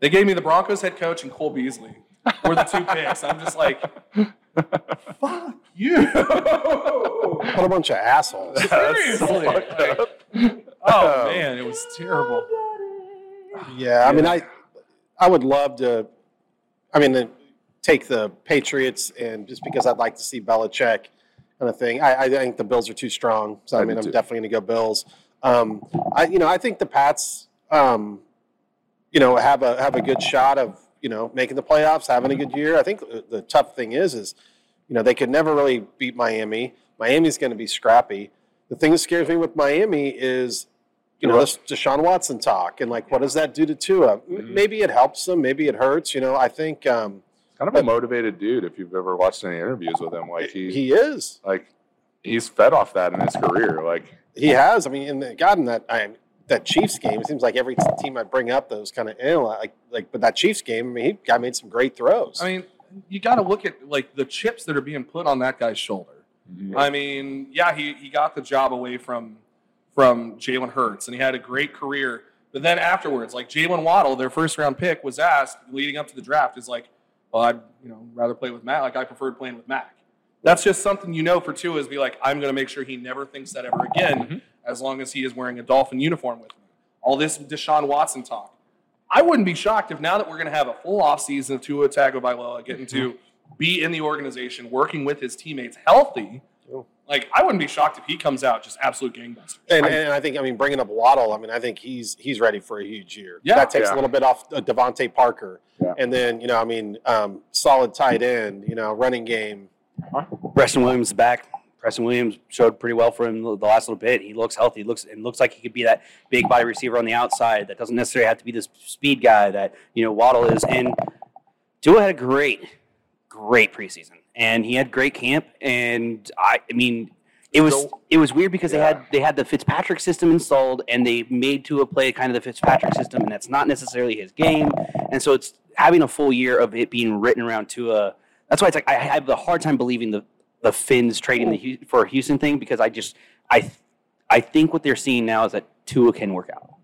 S3: they gave me the Broncos head coach and Cole Beasley were the two picks. I'm just like, fuck you.
S2: What a bunch of assholes.
S3: Seriously. Like, oh man, it was terrible.
S2: Yeah, I mean, I I would love to. I mean, to take the Patriots and just because I'd like to see Belichick kind of thing. I, I think the Bills are too strong, so I,
S1: I
S2: mean, I'm
S1: too.
S2: definitely going to go Bills. Um, I you know I think the Pats, um, you know, have a have a good shot of you know making the playoffs, having a good year. I think the, tough thing is is you know they could never really beat Miami. Miami's going to be scrappy. The thing that scares me with Miami is you know, this Deshaun Watson talk and like, what does that do to Tua? M-
S1: Mhm.
S2: Maybe it helps them, maybe it hurts. You know, I think um,
S1: Kind of a motivated dude. If you've ever watched any interviews with him, like he,
S2: he is.
S1: like he's fed off that in his career. Like
S2: He has. I mean, in the, God, in that I, that Chiefs game, it seems like every t- team I bring up those kind of like like, but that Chiefs game, I mean, he guy made some great throws.
S3: I mean, you got to look at like the chips that are being put on that guy's shoulder. Mm-hmm. I mean, yeah, he, he got the job away from from Jalen Hurts, and he had a great career. But then afterwards, like Jaylen Waddle, their first round pick, was asked leading up to the draft, is like, well, I'd you know rather play with Matt. Like I preferred playing with Mac. That's just something you know for Tua is be like, I'm going to make sure he never thinks that ever again, mm-hmm. As long as he is wearing a Dolphin uniform with me. All this Deshaun Watson talk. I wouldn't be shocked if now that we're going to have a full offseason of Tua Tagovailoa getting to be in the organization, working with his teammates, healthy. Like I wouldn't be shocked if he comes out just absolute gangbusters.
S2: and, and I think, I mean, bringing up Waddle, I mean, I think he's he's ready for a huge year.
S3: Yeah.
S2: that takes
S1: Yeah.
S2: a little bit off uh, DeVante Parker,
S1: Yeah.
S2: and then you know, I mean, um, solid tight end, you know, running game.
S4: Preston Williams back. Preston Williams showed pretty well for him the last little bit. He looks healthy. He looks and looks like he could be that big body receiver on the outside. That doesn't necessarily have to be this speed guy that you know Waddle is. And Tua had a great, great preseason, and he had great camp. And I, I mean, it was
S1: So-
S4: it was weird because they had they had the Fitzpatrick system installed, and they made Tua play kind of the Fitzpatrick system, and that's not necessarily his game. And so it's having a full year of it being written around Tua. That's why it's like I have a hard time believing the the Fins trading the for a Houston thing because I just I I think what they're seeing now is that Tua can work out.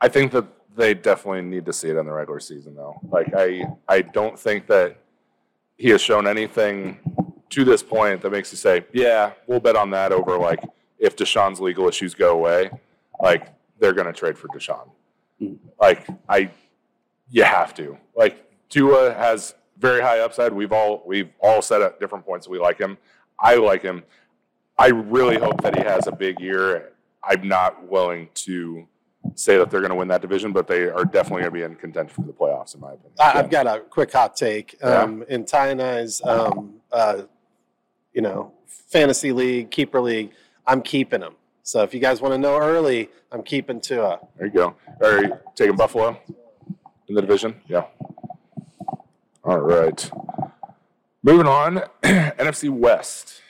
S1: I think that they definitely need to see it in the regular season, though. Like I, I don't think that he has shown anything to this point that makes you say, "Yeah, we'll bet on that." Over like if Deshaun's legal issues go away, like they're going to trade for Deshaun.
S4: Mm.
S1: Like I, you have to. Like Tua has very high upside. We've all we've all said at different points we like him. I like him. I really hope that he has a big year. I'm not willing to say that they're going to win that division, but they are definitely going to be in contention for the playoffs, in my opinion.
S2: I've got a quick hot take.
S1: Yeah.
S2: Um, In Ty and I's, um, uh, you know, fantasy league, keeper league, I'm keeping him. So if you guys want to know early, I'm keeping Tua.
S1: There you go. Are you taking Buffalo in the division? Yeah. All right. Moving on, NFC West.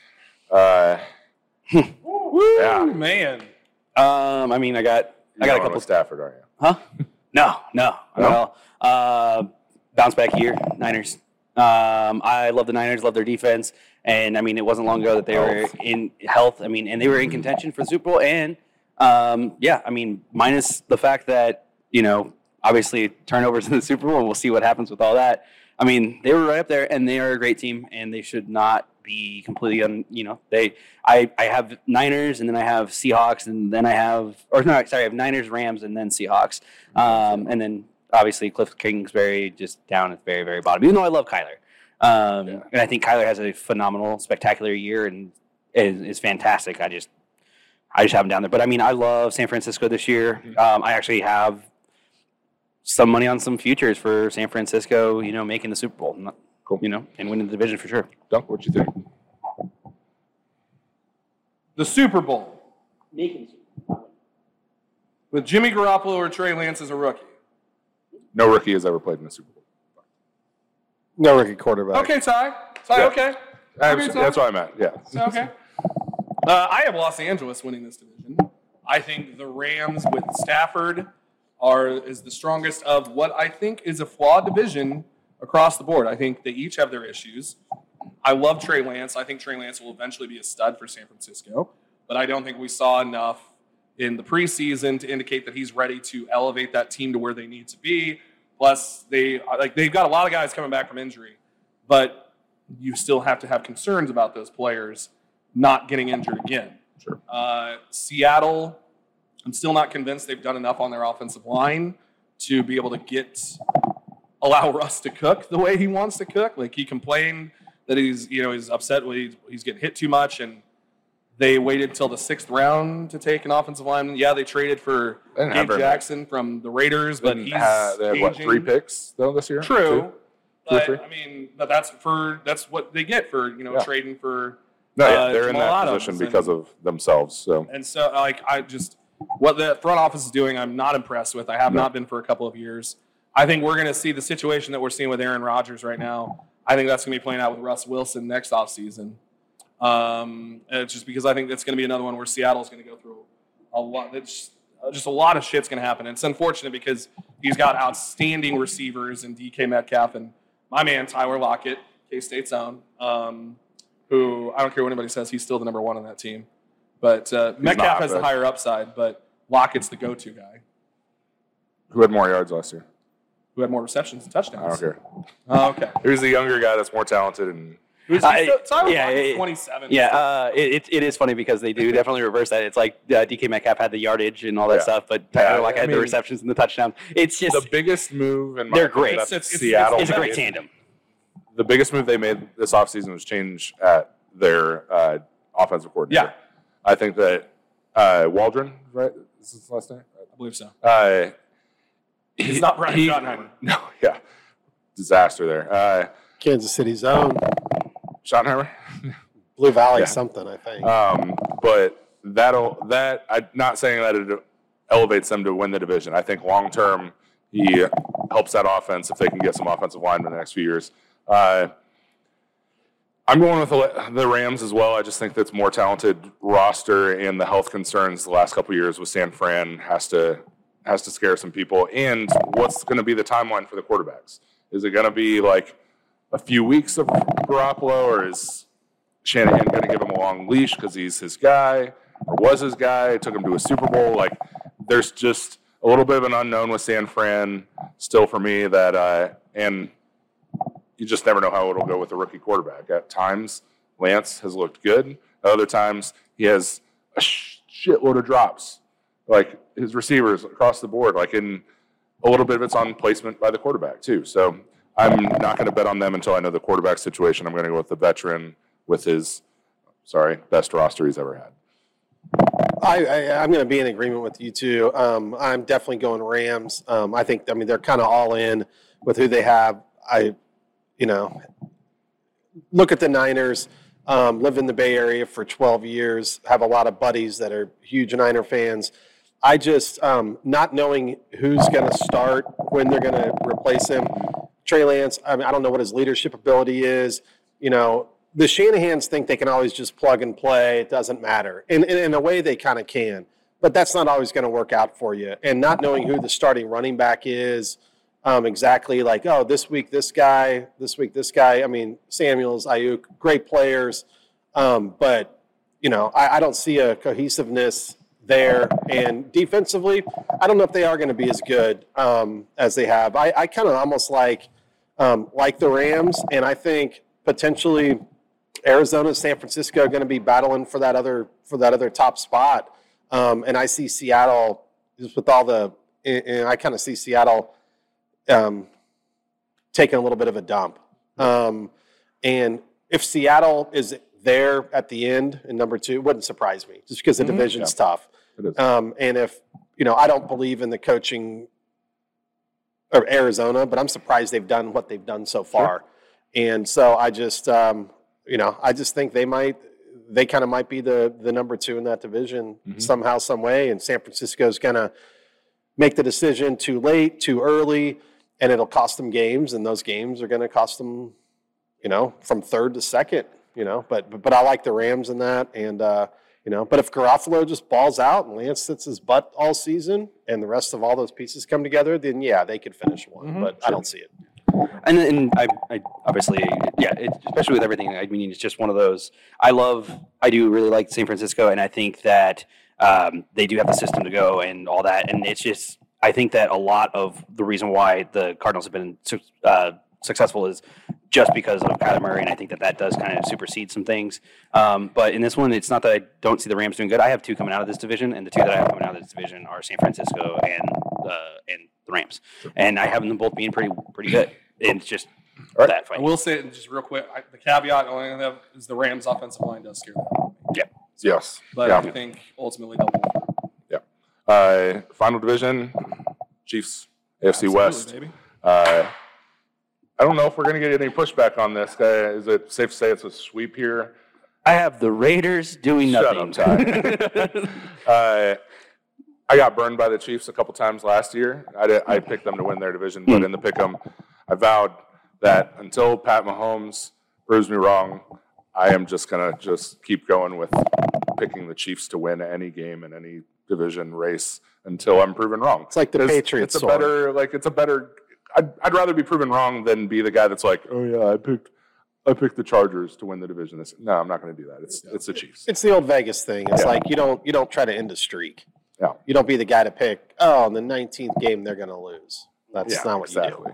S1: Uh,
S3: Woo,
S1: Yeah.
S3: man.
S4: Um, I mean, I got I got a couple.
S1: Stafford, aren't you?
S4: Huh? No, no,
S1: No?
S4: no. Uh, bounce back here, Niners. Um, I love the Niners, love their defense, and I mean, it wasn't long ago that they were in health. I mean, and they were in contention for the Super Bowl. And um, yeah, I mean, minus the fact that you know, obviously turnovers in the Super Bowl, and we'll see what happens with all that. I mean, they were right up there, and they are a great team, and they should not be completely un. You know, they. I I have Niners, and then I have Seahawks, and then I have or no, sorry, I have Niners, Rams, and then Seahawks, um, and then obviously Cliff Kingsbury just down at the very very bottom. Even though I love Kyler, um,
S1: Yeah.
S4: and I think Kyler has a phenomenal, spectacular year, and is, is fantastic. I just I just have him down there. But I mean, I love San Francisco this year. Um, I actually have some money on some futures for San Francisco. You know, making the Super Bowl. Not-
S1: Cool.
S4: You know, and winning the division for sure.
S1: Dunk, what you think?
S3: The Super Bowl Making with Jimmy Garoppolo or Trey Lance as a rookie.
S1: No rookie has ever played in a Super Bowl.
S2: No rookie quarterback.
S3: Okay, Ty. Ty,
S1: Yeah.
S3: okay.
S1: That's,
S3: Okay, Ty.
S1: that's what I meant. Yeah.
S3: Okay. Uh, I have Los Angeles winning this division. I think the Rams with Stafford are is the strongest of what I think is a flawed division across the board. I think they each have their issues. I love Trey Lance. I think Trey Lance will eventually be a stud for San Francisco, but I don't think we saw enough in the preseason to indicate that he's ready to elevate that team to where they need to be. Plus, they like they've got a lot of guys coming back from injury, but you still have to have concerns about those players not getting injured again.
S1: Sure.
S3: Uh, Seattle, I'm still not convinced they've done enough on their offensive line to be able to get allow Russ to cook the way he wants to cook. Like he complained that he's you know he's upset when he's, he's getting hit too much, and they waited till the sixth round to take an offensive lineman. Yeah, they traded for
S1: They
S3: Gabe. Jackson from the Raiders, but he's
S1: ha- they had what three picks though this year?
S3: True.
S1: Two?
S3: But? I mean, but that's for that's what they get for you know
S1: Yeah.
S3: trading for
S1: No, yeah,
S3: uh,
S1: they're in that position
S3: and-
S1: because of themselves. So
S3: And so, like, I just what the front office is doing, I'm not impressed with. I have
S1: No.
S3: not been for a couple of years. I think we're going to see the situation that we're seeing with Aaron Rodgers right now. I think that's going to be playing out with Russ Wilson next offseason. Um, it's just because I think that's going to be another one where Seattle's going to go through a lot. It's just a lot of shit's going to happen. And It's unfortunate because he's got outstanding receivers in DK Metcalf and my man Tyler Lockett, K State's own, um, who I don't care what anybody says, he's still the number one on that team. But uh, Metcalf
S1: not,
S3: has the higher upside, but Lockett's the go-to guy
S1: who had more yards last year?
S3: who had more receptions and touchdowns?
S1: I
S3: touchdowns.
S1: don't care.
S3: Oh, okay.
S1: Who's the younger guy that's more talented and
S3: Who's
S4: I-
S3: he's-
S4: yeah,
S3: Lockett's
S4: yeah,
S3: 27.
S4: Yeah, uh, it, it, it is funny because they do definitely reverse that. It's like uh, DK Metcalf had the yardage and all that
S1: Yeah.
S4: stuff, but
S1: Yeah,
S4: Tyler Lockett
S1: I
S4: had the receptions and the touchdown. It's just
S1: the biggest move in my
S4: They're great.
S3: It's- it's-
S1: Seattle
S4: it's a great tandem.
S1: The biggest move they made this offseason was change at their uh, offensive coordinator.
S3: Yeah.
S1: I think that uh, Waldron, right? This is his last name?
S3: I believe so.
S1: Uh,
S3: He's
S1: he-
S3: not Brian
S1: he-
S3: Schottenheimer.
S1: No, yeah. Disaster there. Uh,
S2: Kansas City's own
S1: Schottenheimer?
S2: Blue Valley
S1: Yeah.
S2: something, I think.
S1: Um, but that'll that I'm not saying that it elevates them to win the division. I think long term he helps that offense if they can get some offensive line in the next few years. Uh, I'm going with the, Rams as well. I just think that's more talented roster, and the health concerns the last couple years with San Fran has to has to scare some people. And what's going to be the timeline for the quarterbacks? Is it going to be like a few weeks of Garoppolo, or is Shanahan going to give him a long leash because he's his guy or was his guy? Took him to a Super Bowl. Like, there's just a little bit of an unknown with San Fran still for me. That uh, and you just never know how it'll go with a rookie quarterback. At times, Lance has looked good. At other times, he has a shitload of drops. Like his receivers across the board. Like in a little bit of it's on placement by the quarterback too. So I'm not going to bet on them until I know the quarterback situation. I'm going to go with the veteran with his, sorry, best roster he's ever had.
S2: I, I, I'm going to be in agreement with you too. Um, I'm definitely going Rams. Um, I think, I mean, they're kind of all in with who they have. I, you know, look at the Niners. Um, in the Bay Area for 12 years. Have a lot of buddies that are huge Niner fans. I just um, not knowing who's going to start, when they're going to replace him. Trey Lance. I mean, I don't know what his leadership ability is. you know, the Shanahans think they can always just plug and play. It doesn't matter. And, and in a way, they kind of can. But that's not always going to work out for you. And not knowing who the starting running back is, um, exactly like, oh, this week this guy, this week this guy. I mean, Samuels, Aiyuk, great players. Um, but, you know, I, I don't see a cohesiveness there. And defensively, I don't know if they are going to be as good um, as they have. I, I kind of almost like um, like the Rams, and I think potentially Arizona, San Francisco are going to be battling for that other for that other top spot. Um, and I see Seattle just with all the, and I kind of see Seattle um, taking a little bit of a dump. Um, and if Seattle is there at the end in number two, it wouldn't surprise me just because the
S3: Mhm.
S2: division's tough. Um, and if you know, I don't believe in the coaching of Arizona, but I'm surprised they've done what they've done so far. And so I just, um, you know, I just think they might, they kind of might be the the number two in that division
S1: Mhm.
S2: somehow, some way. And San Francisco's gonna make the decision too late, too early, and it'll cost them games. And those games are going to cost them, you know, from third to second. You know, but but, but I like the Rams in that, and uh, you know, but if Garoppolo just balls out and Lance sits his butt all season, and the rest of all those pieces come together, then yeah, they could finish one.
S3: Mhm.
S2: But I don't see it.
S4: And, and I, I obviously, yeah, it, especially with everything. I mean, it's just one of those. I love, I do really like San Francisco, and I think that um, they do have the system to go and all that. And it's just, I think that a lot of the reason why the Cardinals have been uh, successful is just because of Kyler Murray, and I think that that does kind of supersede some things. Um, but in this one, it's not that I don't see the Rams doing good. I have two coming out of this division, and the two that I have coming out of this division are San Francisco and uh, and the Rams, and I have them both being pretty pretty good. And it's just
S1: All right.
S4: that fight.
S3: I
S4: fight.
S3: will say just real quick. I, the caveat only I have is the Rams' offensive line does scare them.
S1: Yes.
S3: But
S1: Yeah.
S3: I think ultimately they'll. Win.
S1: Uh, final division, Chiefs, AFC
S3: Absolutely,
S1: West.
S3: baby.
S1: Uh, I don't know if we're going to get any pushback on this. Uh, is it safe to say it's a sweep here?
S4: I have the Raiders doing
S1: Shut
S4: nothing.
S1: up, Uh, I got burned by the Chiefs a couple times last year. I, did, I picked them to win their division, but in the pick 'em, I vowed that until Pat Mahomes proves me wrong, I am just going to just keep going with picking the Chiefs to win any game in any division race until I'm proven wrong.
S2: It's like the Patriots.
S1: It's a better, like it's a better. I'd, I'd rather be proven wrong than be the guy that's like, oh yeah, I picked, I picked the Chargers to win the division. This, no, I'm not going to do that. It's it's the Chiefs.
S2: It's the old Vegas thing. It's
S1: Yeah.
S2: like you don't you don't try to end a streak.
S1: Yeah.
S2: You don't be the guy to pick. Oh, in the 19th game they're going to lose. That's not what you do.
S1: exactly.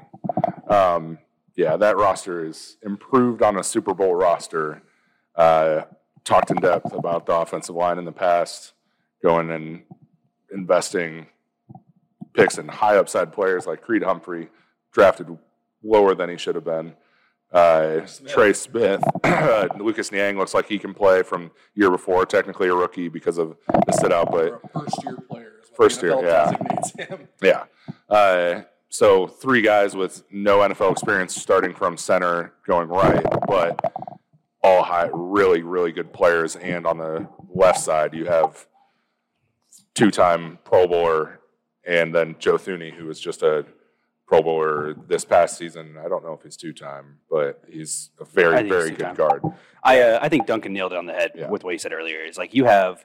S1: Um, yeah, that roster is improved on a Super Bowl roster. Uh, talked in depth about the offensive line in the past, going and investing picks in high upside players like Creed Humphrey, drafted lower than he should have been. Uh,
S3: Smith.
S1: Trey Smith, Lucas Niang looks like he can play from year before, technically a rookie because of the sit out, but
S3: first year player.
S1: First year, yeah. yeah. Uh, so three guys with no NFL experience starting from center going right, but all high, really, really good players. And on the left side, you have two-time Pro Bowler and then Joe Thuney, who was just a Pro Bowler this past season. I don't know if he's two-time, but he's a very, very good guard.
S4: I uh, I think Duncan nailed it on the head
S1: Yeah.
S4: with what he said earlier. It's like you have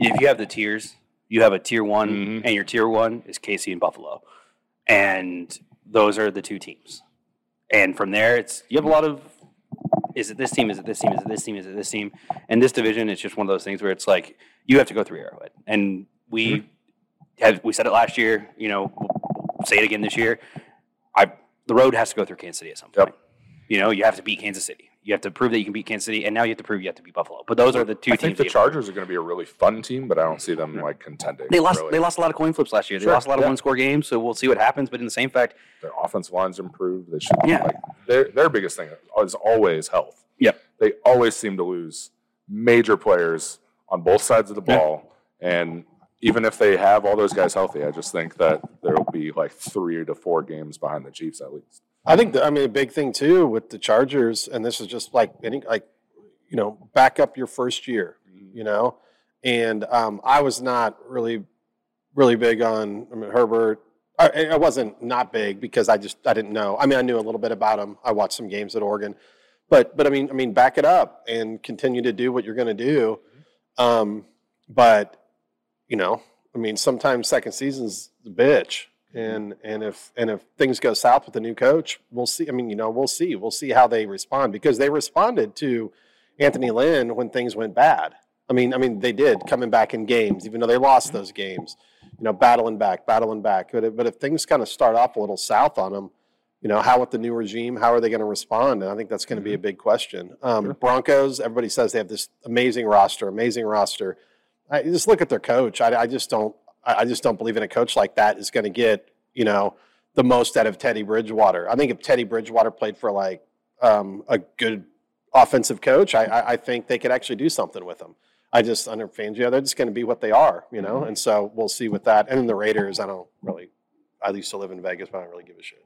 S4: if you have the tiers, you have a tier one,
S1: Mhm.
S4: and your tier one is Casey and Buffalo, and those are the two teams. And from there, it's you have a lot of is it this team? Is it this team? Is it this team? Is it this team? And this division, it's just one of those things where it's like you have to go through Arrowhead, and we have we said it last year. You know, we'll, say it again this year. I the road has to go through Kansas City at some
S1: Yep.
S4: point. You know, you have to beat Kansas City. You have to prove that you can beat Kansas City, and now you have to prove you have to beat Buffalo. But those are the two
S1: I think the Chargers are going to be a really fun team, but I don't see them like contending.
S4: They lost.
S1: really.
S4: They lost a lot of coin flips last year. They
S1: Sure,
S4: lost a lot of
S1: yeah.
S4: one score games. So we'll see what happens. But in the same fact,
S1: their offensive line's improved. They should
S4: Yeah.
S1: like their their biggest thing is always health.
S4: Yep.
S1: They always seem to lose major players on both sides of the
S4: Yeah.
S1: ball. And even if they have all those guys healthy, I just think that there'll be like three to four games behind the Chiefs at least.
S2: I think the, I mean a big thing too with the Chargers, and this is just like any like you know back up your first year, you know, and um, I was not really really big on I mean Herbert. I, I wasn't not big because I just I didn't know. I mean I knew a little bit about him. I watched some games at Oregon, But but I mean I mean back it up and continue to do what you're going to do. Um, but you know I mean sometimes second season's the bitch. Mm-hmm. And and if and if things go south with the new coach, we'll see. I mean, you know, we'll see. We'll see how they respond because they responded to Anthony Lynn when things went bad. I mean, I mean, they did coming back in games, even though they lost mm-hmm. those games. You know, battling back, battling back. But if, but if things kind of start off a little south on them, you know, how with the new regime, how are they going to respond? And I think that's going to be mm-hmm. a big question. Um,
S1: Sure.
S2: Broncos, everybody says they have this amazing roster, amazing roster. I just look at their coach. I, I just don't. I I just don't believe in a coach like that is going to get you know the most out of Teddy Bridgewater. I think if Teddy Bridgewater played for like um, a good offensive coach, I, I, I think they could actually do something with him. I just under Fangio, they're just going to be what they are, you know. And so we'll see with that. And then the Raiders, I don't really. I used to live in Vegas, but I don't really give a shit.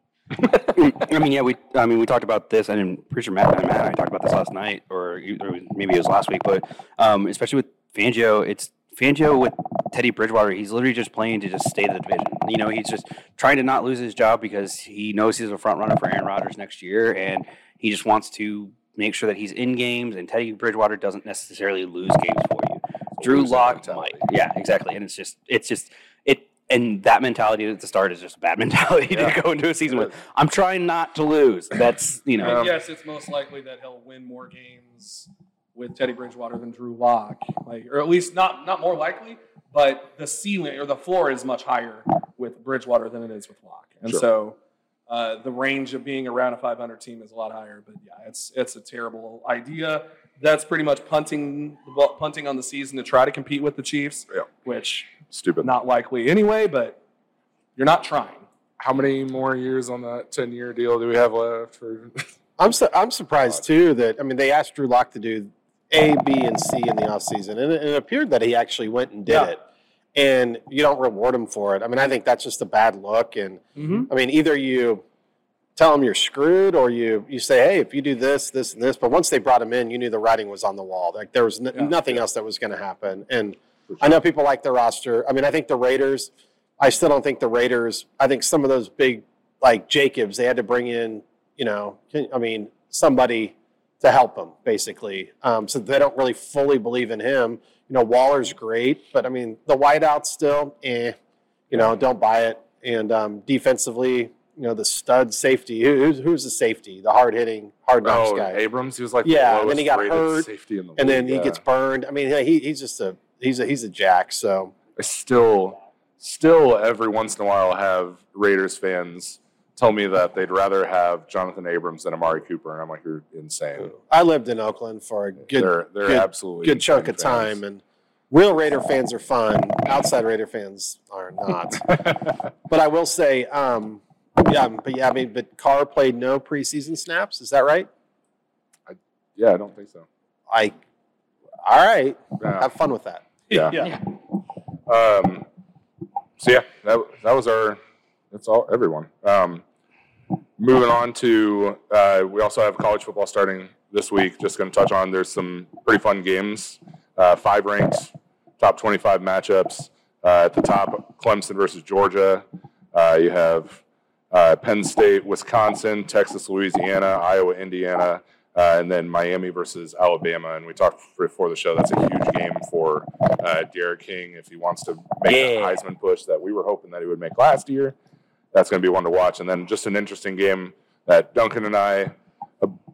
S4: I mean, yeah, we. I mean, we talked about this, and I'm pretty sure Matt, Matt and I talked about this last night, or, or maybe it was last week. But um, especially with Fangio, it's Fangio with Teddy Bridgewater. He's literally just playing to just stay in the division. You know, he's just trying to not lose his job because he knows he's a front runner for Aaron Rodgers next year, and he just wants to make sure that he's in games. And Teddy Bridgewater doesn't necessarily lose games for you. Drew
S1: Losing
S4: Lock might, yeah, exactly. And it's just, it's just, it, and that mentality at the start is just a bad mentality
S1: Yeah.
S4: to go into a season with. I'm trying not to lose. That's you know.
S3: And yes, it's most likely that he'll win more games with Teddy Bridgewater than Drew Lock, like, or at least not not more likely, but the ceiling or the floor is much higher with Bridgewater than it is with Lock, and
S1: Sure.
S3: so uh, the range of being around a 500 team is a lot higher. But yeah, it's it's a terrible idea. That's pretty much punting punting on the season to try to compete with the Chiefs,
S1: Yeah.
S3: which
S1: Stupid.
S3: not likely anyway. But you're not trying.
S1: How many more years on that 10 year deal do we have left? For,
S2: I'm su- I'm surprised too that I mean they asked Drew Lock to do A, B, and C in the offseason, and it, it appeared that he actually went and did
S3: Yeah.
S2: it. And you don't reward him for it. I mean, I think that's just a bad look. And
S3: Mm-hmm.
S2: I mean, either you tell him you're screwed, or you you say, hey, if you do this, this, and this. But once they brought him in, you knew the writing was on the wall. Like there was n-
S3: Yeah.
S2: nothing else that was going to happen. And I know people like the roster. I mean, I think the Raiders. I still don't think the Raiders. I think some of those big, like Jacobs, they had to bring in. You know, I mean, somebody to help him basically. Um, so they don't really fully believe in him. You know, Waller's great, but I mean, the wideout still, eh. You know, don't buy it. And um, defensively, you know, the stud safety. Who, who's, who's the safety? The hard hitting, hard knocks
S1: oh,
S2: guy.
S1: Abrams, he was like
S2: Yeah,
S1: the
S2: and then he got hurt,
S1: safety in the
S2: and then he
S1: yeah.
S2: gets burned. I mean, he, he's just a he's a he's a jack. So
S1: I still, still every once in a while have Raiders fans tell me that they'd rather have Jonathan Abrams than Amari Cooper, and I'm like, you're insane.
S2: I lived in Oakland for a good
S1: they're they're
S2: good-
S1: absolutely
S2: good chunk of
S1: insane
S2: time, and real Raider fans are fun. Outside Raider fans are not. but I will say, um, yeah, but yeah, I mean, but Carr played no preseason snaps. Is that right?
S1: yeah, I don't think so.
S2: I. All right,
S1: Yeah.
S2: have fun with that.
S1: Yeah.
S3: yeah.
S1: Um, so yeah, that that was our. That's all. Everyone. Um, moving on to, uh, we also have college football starting this week. Just going to touch on. There's some pretty fun games. Uh, five ranked, top 25 matchups. Uh, at the top, Clemson versus Georgia. Uh, you have uh, Penn State, Wisconsin, Texas, Louisiana, Iowa, Indiana, uh, and then Miami versus Alabama. And we talked before the show. That's a huge game for uh, D'Eriq King if he wants to make
S4: Yeah.
S1: that Heisman push that we were hoping that he would make last year. That's going to be one to watch. And then just an interesting game that Duncan and I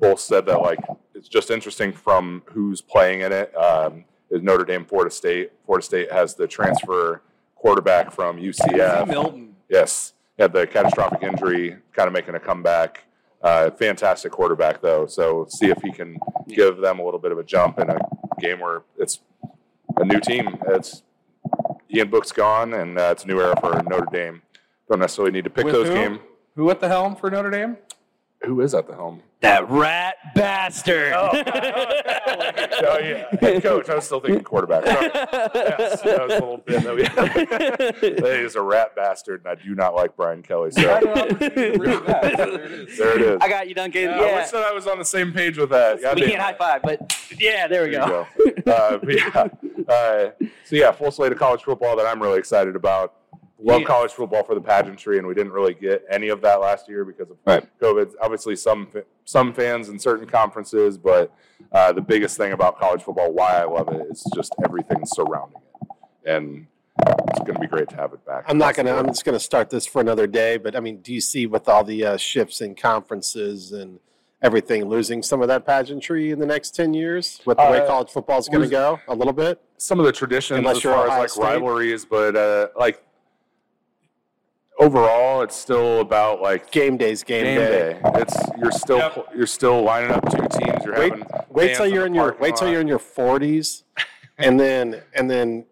S1: both said that like it's just interesting from who's playing in it. Um, is Notre Dame, Florida State. Florida State has the transfer quarterback from UCF.
S3: Milton.
S1: Yes, he had the catastrophic injury, kind of making a comeback. Uh, fantastic quarterback, though. So see if he can give them a little bit of a jump in a game where it's a new team. It's Ian Book's gone, and uh, it's a new era for Notre Dame. Don't necessarily need to pick
S3: With
S1: those
S3: who?
S1: game.
S3: Who at the helm for Notre Dame?
S1: Who is at the helm?
S4: That rat bastard.
S1: Oh yeah, head coach. I was still thinking quarterback. Sorry. Yes, that was a little bit. That we. he is a rat bastard, and I do not like Brian Kelly. So
S3: Had an opportunity to bring it back. There it is.
S1: there it is.
S4: I got you, Duncan.
S3: Yeah,
S1: I
S4: Yeah.
S1: wish that I was on the same page with that.
S4: we can't high five, but yeah, there we
S1: There
S4: go.
S1: go. uh, but yeah, uh, so yeah, full slate of college football that I'm really excited about. Love
S3: Yeah.
S1: college football for the pageantry, and we didn't really get any of that last year because of
S4: Right.
S1: COVID. Obviously, some some fans in certain conferences, but uh, the biggest thing about college football, why I love it, is just everything surrounding it, and it's going to be great to have it back.
S2: I'm not gonna. I'm just gonna start this for another day. But I mean, do you see with all the uh, shifts in conferences and everything, losing some of that pageantry in the next ten years with the way
S1: Uh,
S2: college football is going to go? A little bit.
S1: some of the traditions
S2: Unless
S1: as far as like
S2: State.
S1: rivalries, but uh, like overall, it's still about like
S2: Game days, game,
S1: game
S2: day.
S1: day. It's you're still
S3: Yep.
S1: you're still lining up two teams. You're
S2: Wait,
S1: having
S2: wait till you're in your
S1: parking
S2: wait till you're in your 40s, and then and then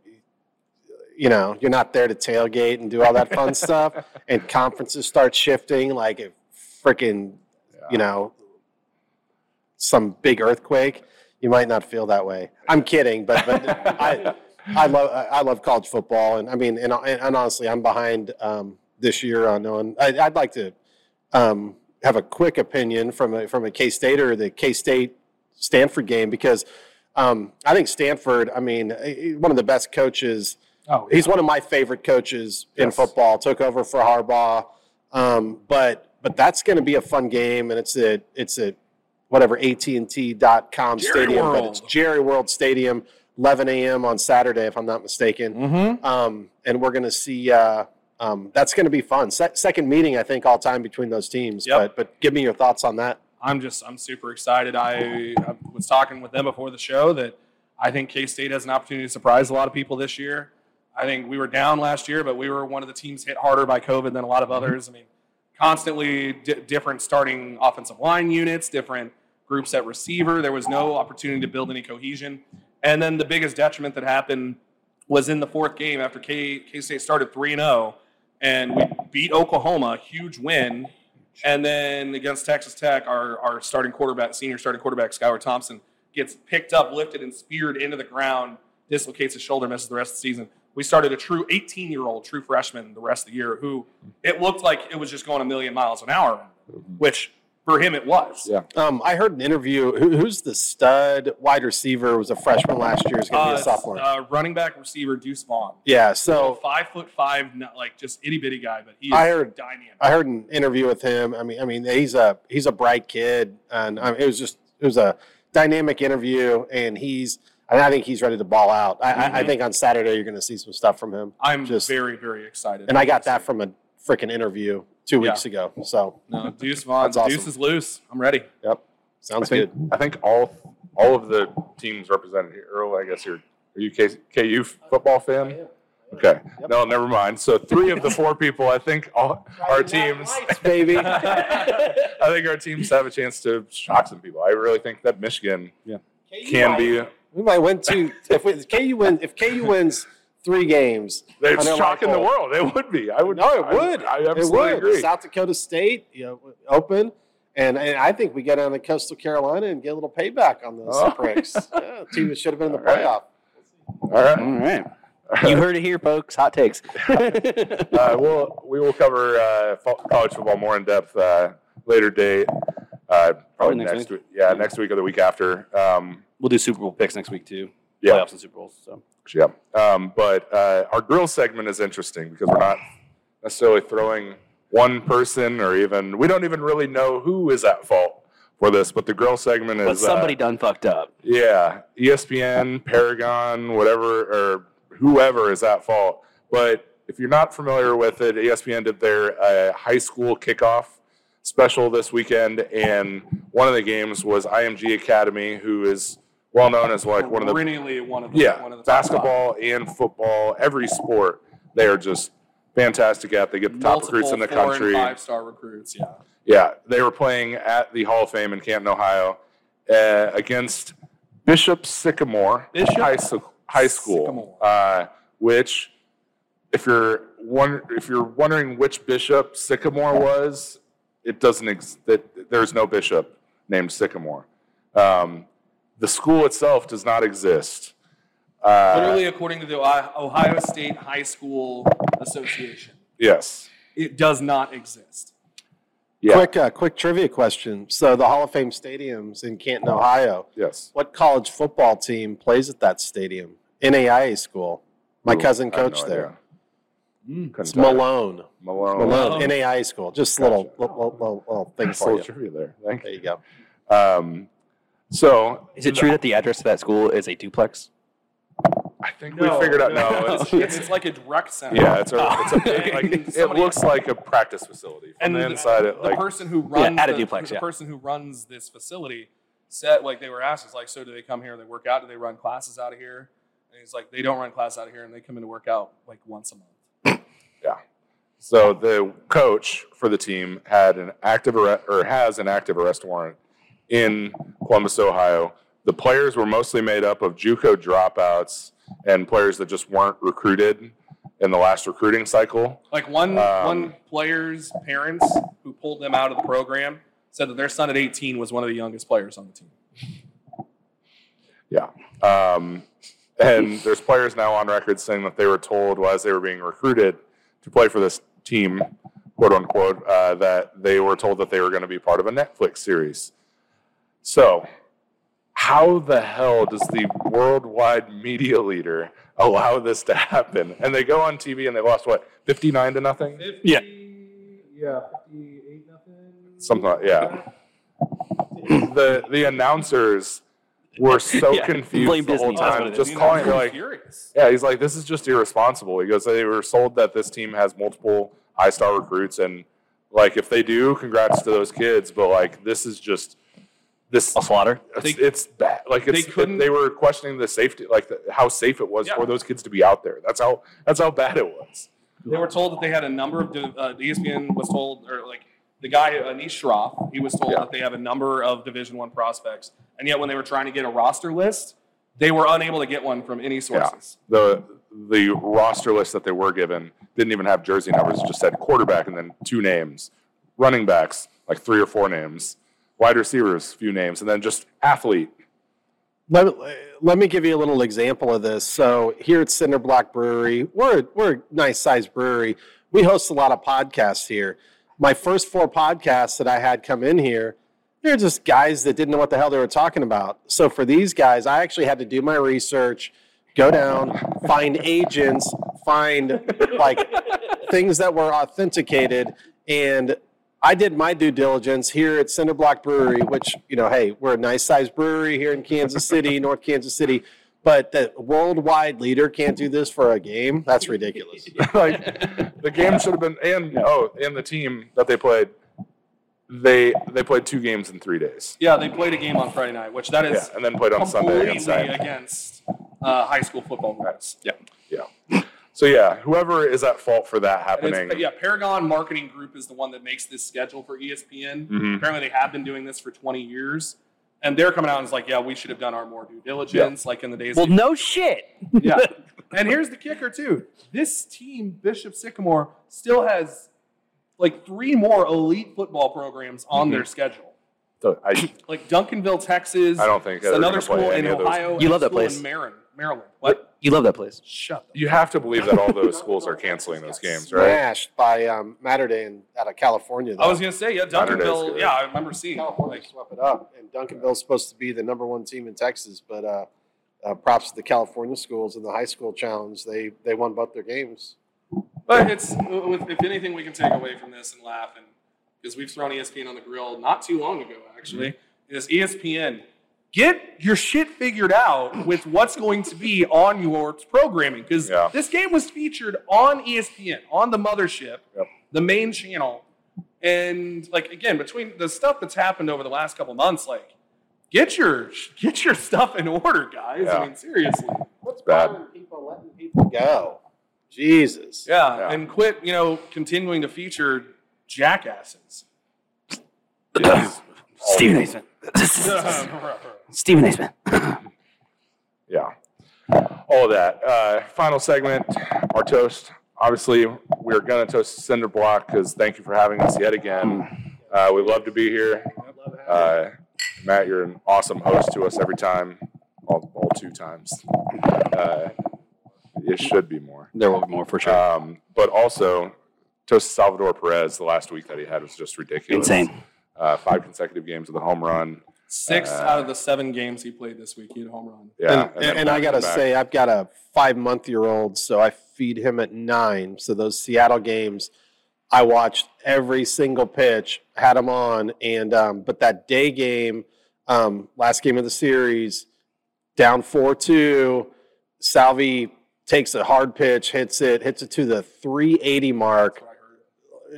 S2: you know you're not there to tailgate and do all that fun stuff, and conferences start shifting like a freaking you know some big earthquake. You might not feel that way. I'm kidding, but but I I love I love college football, and I mean, and, and honestly, I'm behind um, this year on knowing. I, I'd like to um, have a quick opinion from a from a K State or the K State Stanford game because um, I think Stanford. I mean, eh, one of the best coaches.
S3: Oh,
S2: He's one of my favorite coaches in football. Took over for Harbaugh, um, but but that's going to be a fun game, and it's a it's a whatever AT&T.com
S3: Jerry
S2: stadium, but it's Jerry World Stadium, 11 a.m. on Saturday, if I'm not mistaken.
S3: Mm-hmm.
S2: Um, and we're going to see. Uh, um, that's going to be fun. Se- second meeting, I think, all time between those teams.
S3: Yep.
S2: But but give me your thoughts on that.
S3: I'm just I'm super excited. I, I was talking with them before the show that I think K State has an opportunity to surprise a lot of people this year. I think we were down last year, but we were one of the teams hit harder by COVID than a lot of others. I mean, constantly di- different starting offensive line units, different groups at receiver. There was no opportunity to build any cohesion. And then the biggest detriment that happened was in the fourth game after K State started three and zero, and we beat Oklahoma, huge win. And then against Texas Tech, our, our starting quarterback, senior starting quarterback, Skylar Thompson, gets picked up, lifted, and speared into the ground, dislocates his shoulder, misses the rest of the season. We started a true 18 year old, true freshman the rest of the year who it looked like it was just going a million miles an hour, which for him it was.
S1: Yeah.
S2: Um, I heard an interview. Who, who's the stud wide receiver? Was a freshman last year. Is going to
S3: Uh,
S2: be a sophomore.
S3: uh, running back receiver Deuce Vaughn.
S2: yeah.
S3: So
S2: So
S3: five foot five, not like just itty bitty guy, but he is
S2: I heard-
S3: dynamic.
S2: I heard an interview with him. I mean, I mean, he's a he's a bright kid, and um, it was just it was a dynamic interview, and he's and I think he's ready to ball out. I, I, I think on Saturday you're going to see some stuff from him,
S3: I'm
S2: just-
S3: very, very excited.
S2: and I got that from a freaking interview two
S3: Yeah.
S2: weeks ago. So
S3: No, Deuce Vaughn.
S2: Awesome.
S3: Deuce is loose. I'm ready.
S2: yep,
S1: I
S2: sounds
S1: think
S2: good.
S1: I think all all of the teams represented here. Earl, I guess you're are you K, KU football fan? Okay, no, never mind. So three of the four people, I think, all our teams,
S2: baby.
S1: I think our teams have a chance to shock some people. I really think that Michigan can be.
S2: We might win two. If, we, KU win, if KU wins three games,
S1: It's
S2: I know,
S1: shocking the world. It would be. I would.
S2: no, it
S1: I-
S2: would.
S1: I,
S2: it
S1: absolutely
S2: would.
S1: agree.
S2: South Dakota State, you know, open, and, and I think we get down to Coastal Carolina and get a little payback on those
S1: Oh.
S2: pricks. Yeah, team that should have been in the
S1: All right.
S2: playoff.
S1: All right.
S4: All right. You heard it here, folks. Hot takes.
S1: uh, we'll we will cover uh, college football more in depth uh, later date. Uh, probably
S4: next
S1: next, week. Yeah, next week or the week after. Um,
S4: we'll do Super Bowl picks next week too.
S1: Yeah.
S4: Playoffs and Super Bowls. So
S1: yeah. Um, but uh, our grill segment is interesting because we're not necessarily throwing one person or even we don't even really know who is at fault for this. But the grill segment is
S4: but somebody
S1: uh,
S4: done fucked up.
S1: Yeah, ESPN, Paragon, whatever, or whoever is at fault. But if you're not familiar with it, ESPN did their uh, high school kickoff special this weekend, and one of the games was IMG Academy, who is well known as like one of the
S3: perennially one of the
S1: yeah
S3: one of the
S1: basketball and football, every sport. They are just fantastic at. They get the top recruits in the country.
S3: Five star recruits. Yeah.
S1: Yeah, they were playing at the Hall of Fame in Canton, Ohio, uh, against Bishop Sycamore
S3: Bishop
S1: High, High School,
S3: Sycamore.
S1: uh, which, if you're one, if you're wondering which Bishop Sycamore was, it doesn't. Ex- that there's no bishop named Sycamore. Um, the school itself does not exist. Uh,
S3: Literally, according to the Ohio Ohio State High School Association,
S1: yes.
S3: it does not exist.
S1: Yeah.
S2: Quick, uh, quick trivia question. So the Hall of Fame stadium's in Canton, Ohio.
S1: Yes.
S2: What college football team plays at that stadium? NAIA school. My
S1: Ooh,
S2: cousin
S1: I have no
S2: coached there.
S3: Mm.
S2: It's
S1: tell you.
S2: Malone.
S1: Malone.
S2: Malone.
S3: Oh.
S2: NAI school. Just a
S1: Gotcha.
S2: little, little, little, little thing
S1: Nice
S2: for
S1: little
S2: you.
S1: trivia there. Thank
S2: There
S1: you.
S2: you go.
S1: Um, so
S4: Is it true that the address to that school is a duplex?
S1: I think we figured out. No, it's,
S3: it's, it's like a direct center.
S1: yeah, it's a, ah. it's a big, like, it
S3: Somebody-
S1: looks like a practice facility. From
S3: and
S1: the
S3: the,
S1: inside, it
S3: the
S1: like
S3: person who runs
S4: at a
S3: the,
S4: duplex,
S3: the
S4: yeah.
S3: person who runs this facility said like they were asked, it's like, so do they come here? They work out? Do they run classes out of here? And he's like, they don't run classes out of here, and they come in to work out like once a month. Yeah.
S1: So the coach for the team had an active arrest, or has an active arrest warrant in Columbus, Ohio. The players were mostly made up of JUCO dropouts and players that just weren't recruited in the last recruiting cycle.
S3: Like one
S1: Um,
S3: one player's parents who pulled them out of the program said that their son at 18 was one of the youngest players on the team.
S1: Yeah. Um, and there's players now on record saying that they were told while they were being recruited to play for this team, quote unquote, uh, that they were told that they were going to be part of a Netflix series. So, how the hell does the worldwide media leader allow this to happen? And they go on TV and they lost what, 59 to nothing?
S4: Yeah.
S3: Yeah, 58 nothing.
S1: Something like, yeah. the the announcers were so
S4: Yeah,
S1: confused the whole
S4: Disney, that's what
S1: time,
S4: it is.
S1: just calling it like,
S3: furious.
S1: Yeah, he's like, this is just irresponsible. He goes, they were sold that this team has multiple high star recruits, and like if they do, congrats to those kids. But like, this is just this.
S4: A slaughter?
S1: It's,
S3: They-
S1: it's bad. Like it's
S3: they couldn't-
S1: they were questioning the safety, like the, how safe it was
S3: Yeah.
S1: for those kids to be out there. That's how that's how bad it was.
S3: They were told that they had a number of. Uh, ESPN was told, or like the guy Anish Shroff, he was told
S1: Yeah.
S3: that they have a number of Division One prospects, and yet when they were trying to get a roster list, they were unable to get one from any sources.
S1: The the roster list that they were given didn't even have jersey numbers. It just said quarterback and then two names, running backs like three or four names, wide receivers few names, and then just athlete.
S2: Let, let me give you a little example of this. So here at Cinder Block Brewery, we're a, we're a nice sized brewery. We host a lot of podcasts here. My first four podcasts that I had come in here, they're just guys that didn't know what the hell they were talking about. So for these guys, I actually had to do my research, go down, find agents, find like things that were authenticated, and I did my due diligence here at Cinder Block Brewery, which, you know, hey, we're a nice sized brewery here in Kansas City, North Kansas City, but the worldwide leader can't do this for a game. That's ridiculous.
S1: like the game should have been and oh and the team that they played they they played two games in three days
S3: Yeah, they played a game on Friday night, which that is yeah
S1: and then played on sunday against
S3: against uh, high school football rules. Yeah.
S1: yeah so yeah whoever is at fault for that happening
S3: it's, yeah, Paragon Marketing Group is the one that makes this schedule for ESPN.
S1: Mhm.
S3: Apparently, they have been doing this for 20 years, and they're coming out and it's like, yeah, we should have done our more due diligence, like in the days.
S4: Well, no shit.
S3: yeah. And here's the kicker too: this team, Bishop Sycamore, still has like three more elite football programs on their schedule.
S1: So I,
S3: Like Duncanville, Texas.
S1: I don't think
S3: it's another
S1: gonna play
S3: school in
S1: any of those.
S3: Ohio.
S4: You love that place.
S3: In Maryland. Maryland. What?
S4: You love that place.
S3: Shut the
S1: you have to believe that all those schools are canceling those games right
S2: Smashed by um, Mater Dei out of California.
S3: I was gonna say, yeah, Duncanville. Yeah, I remember seeing.
S2: California
S3: Like,
S2: swept it up, and Duncanville's supposed to be the number one team in Texas. But uh, uh, props to the California schools and the high school challenge. They they won both their games.
S3: But it's if anything we can take away from this and laugh, and because we've thrown ESPN on the grill not too long ago, actually, mm-hmm. is E ESPN get your shit figured out with what's going to be on your programming because
S1: Yeah.
S3: this game was featured on ESPN on the mothership,
S1: Yep.
S3: the main channel, and like again between the stuff that's happened over the last couple months, like get your get your stuff in order, guys.
S1: Yeah.
S3: I mean seriously.
S2: What's
S1: bad.
S2: bothering people letting people go? Jesus.
S3: Yeah,
S1: Yeah.
S3: and quit, you know, continuing to feature jackasses.
S4: Stephen A. Smith. Stephen A. Smith.
S1: yeah all of that uh, final segment our toast obviously we're going to toast cinder block because thank you for having us yet again uh, we love to be here Uh, Matt, you're an awesome host to us every time, all, all two times. Uh, it should be more.
S4: There will be more for sure.
S1: Um, but also, Toast Salvador Perez, the last week that he had was just ridiculous.
S4: Insane.
S1: Uh, five consecutive games with a home run.
S3: Six
S1: Uh,
S3: out of the seven games he played this week, he had a home run.
S1: Yeah,
S2: and,
S1: then
S2: and I gotta
S1: back.
S2: say, I've got a five month year old, so I feed him at nine. So those Seattle games, I watched every single pitch, had him on, and um, but that day game, um, last game of the series, down four two, Salvi takes a hard pitch, hits it, hits it to the three eighty mark.
S3: That's what I heard.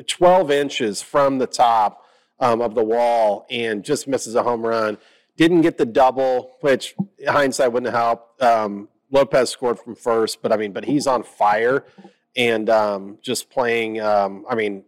S2: 12 inches from the top um, of the wall and just misses a home run. Didn't get the double, which hindsight wouldn't help. Um, Lopez scored from first, but I mean, but he's on fire and um, just playing. Um, I mean,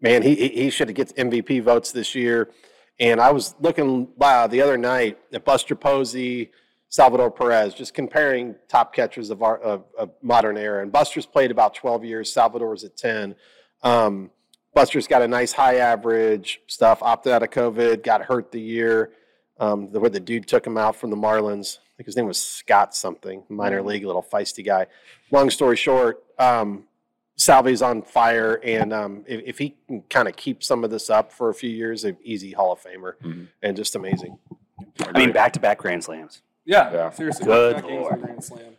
S2: man, he he should get MVP votes this year. And I was looking uh, the other night at Buster Posey, Salvador Perez, just comparing top catchers of our of, of modern era. And Buster's played about 12 years. Salvador's at 10. Um, Buster's got a nice high average stuff. Opted out of COVID, got hurt the year um, the, where the dude took him out from the Marlins. I think his name was Scott something, minor league, little feisty guy. Long story short, um, Salvi's on fire, and um, if, if he can kind of keep some of this up for a few years, an easy Hall of Famer,
S1: Mhm.
S2: and just amazing.
S4: I mean, back to back Grand Slams.
S3: Yeah,
S1: Yeah.
S3: seriously.
S4: Good lord.
S3: in Grand Slam.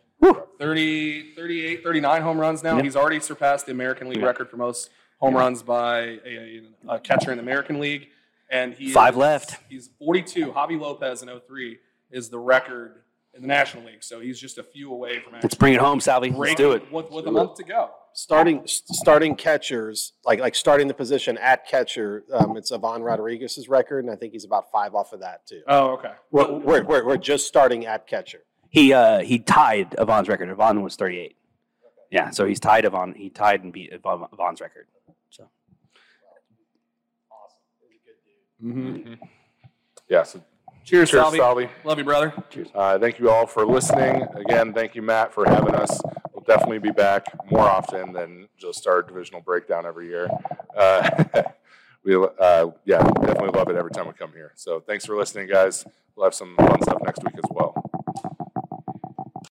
S3: 30, 38, 39 home runs now.
S4: Yep.
S3: He's already surpassed the American League
S4: Yeah.
S3: record for most home
S4: Yeah.
S3: runs by a, a, a catcher in the American League. And he
S4: Five
S3: is-
S4: left.
S3: He's 42. Javy Lopez in 03 is the record in the National League. So he's just a few away from
S4: Let's bring it home, Salvi. Let's do it.
S3: breaking With, with a month to go.
S2: Starting starting catchers, like like starting the position at catcher, um, it's Ivan Rodriguez's record, and I think he's about five off of that too.
S3: Oh, okay.
S2: We're, we're, we're, we're just starting at catcher.
S4: He uh, he tied Ivan's record. Ivan was 38. Yeah, so he's tied Ivan. He tied and beat Ivan, Ivan's record. So
S3: Mm-hmm.
S1: Yeah. So
S3: Cheers,
S1: cheers,
S3: Salvi.
S1: Salvi.
S3: Love you, brother. Cheers.
S1: Uh, thank you all for listening. Again, thank you, Matt, for having us. We'll definitely be back more often than just our divisional breakdown every year. Uh, we, uh, yeah, definitely love it every time we come here. So thanks for listening, guys. We'll have some fun stuff next week as well.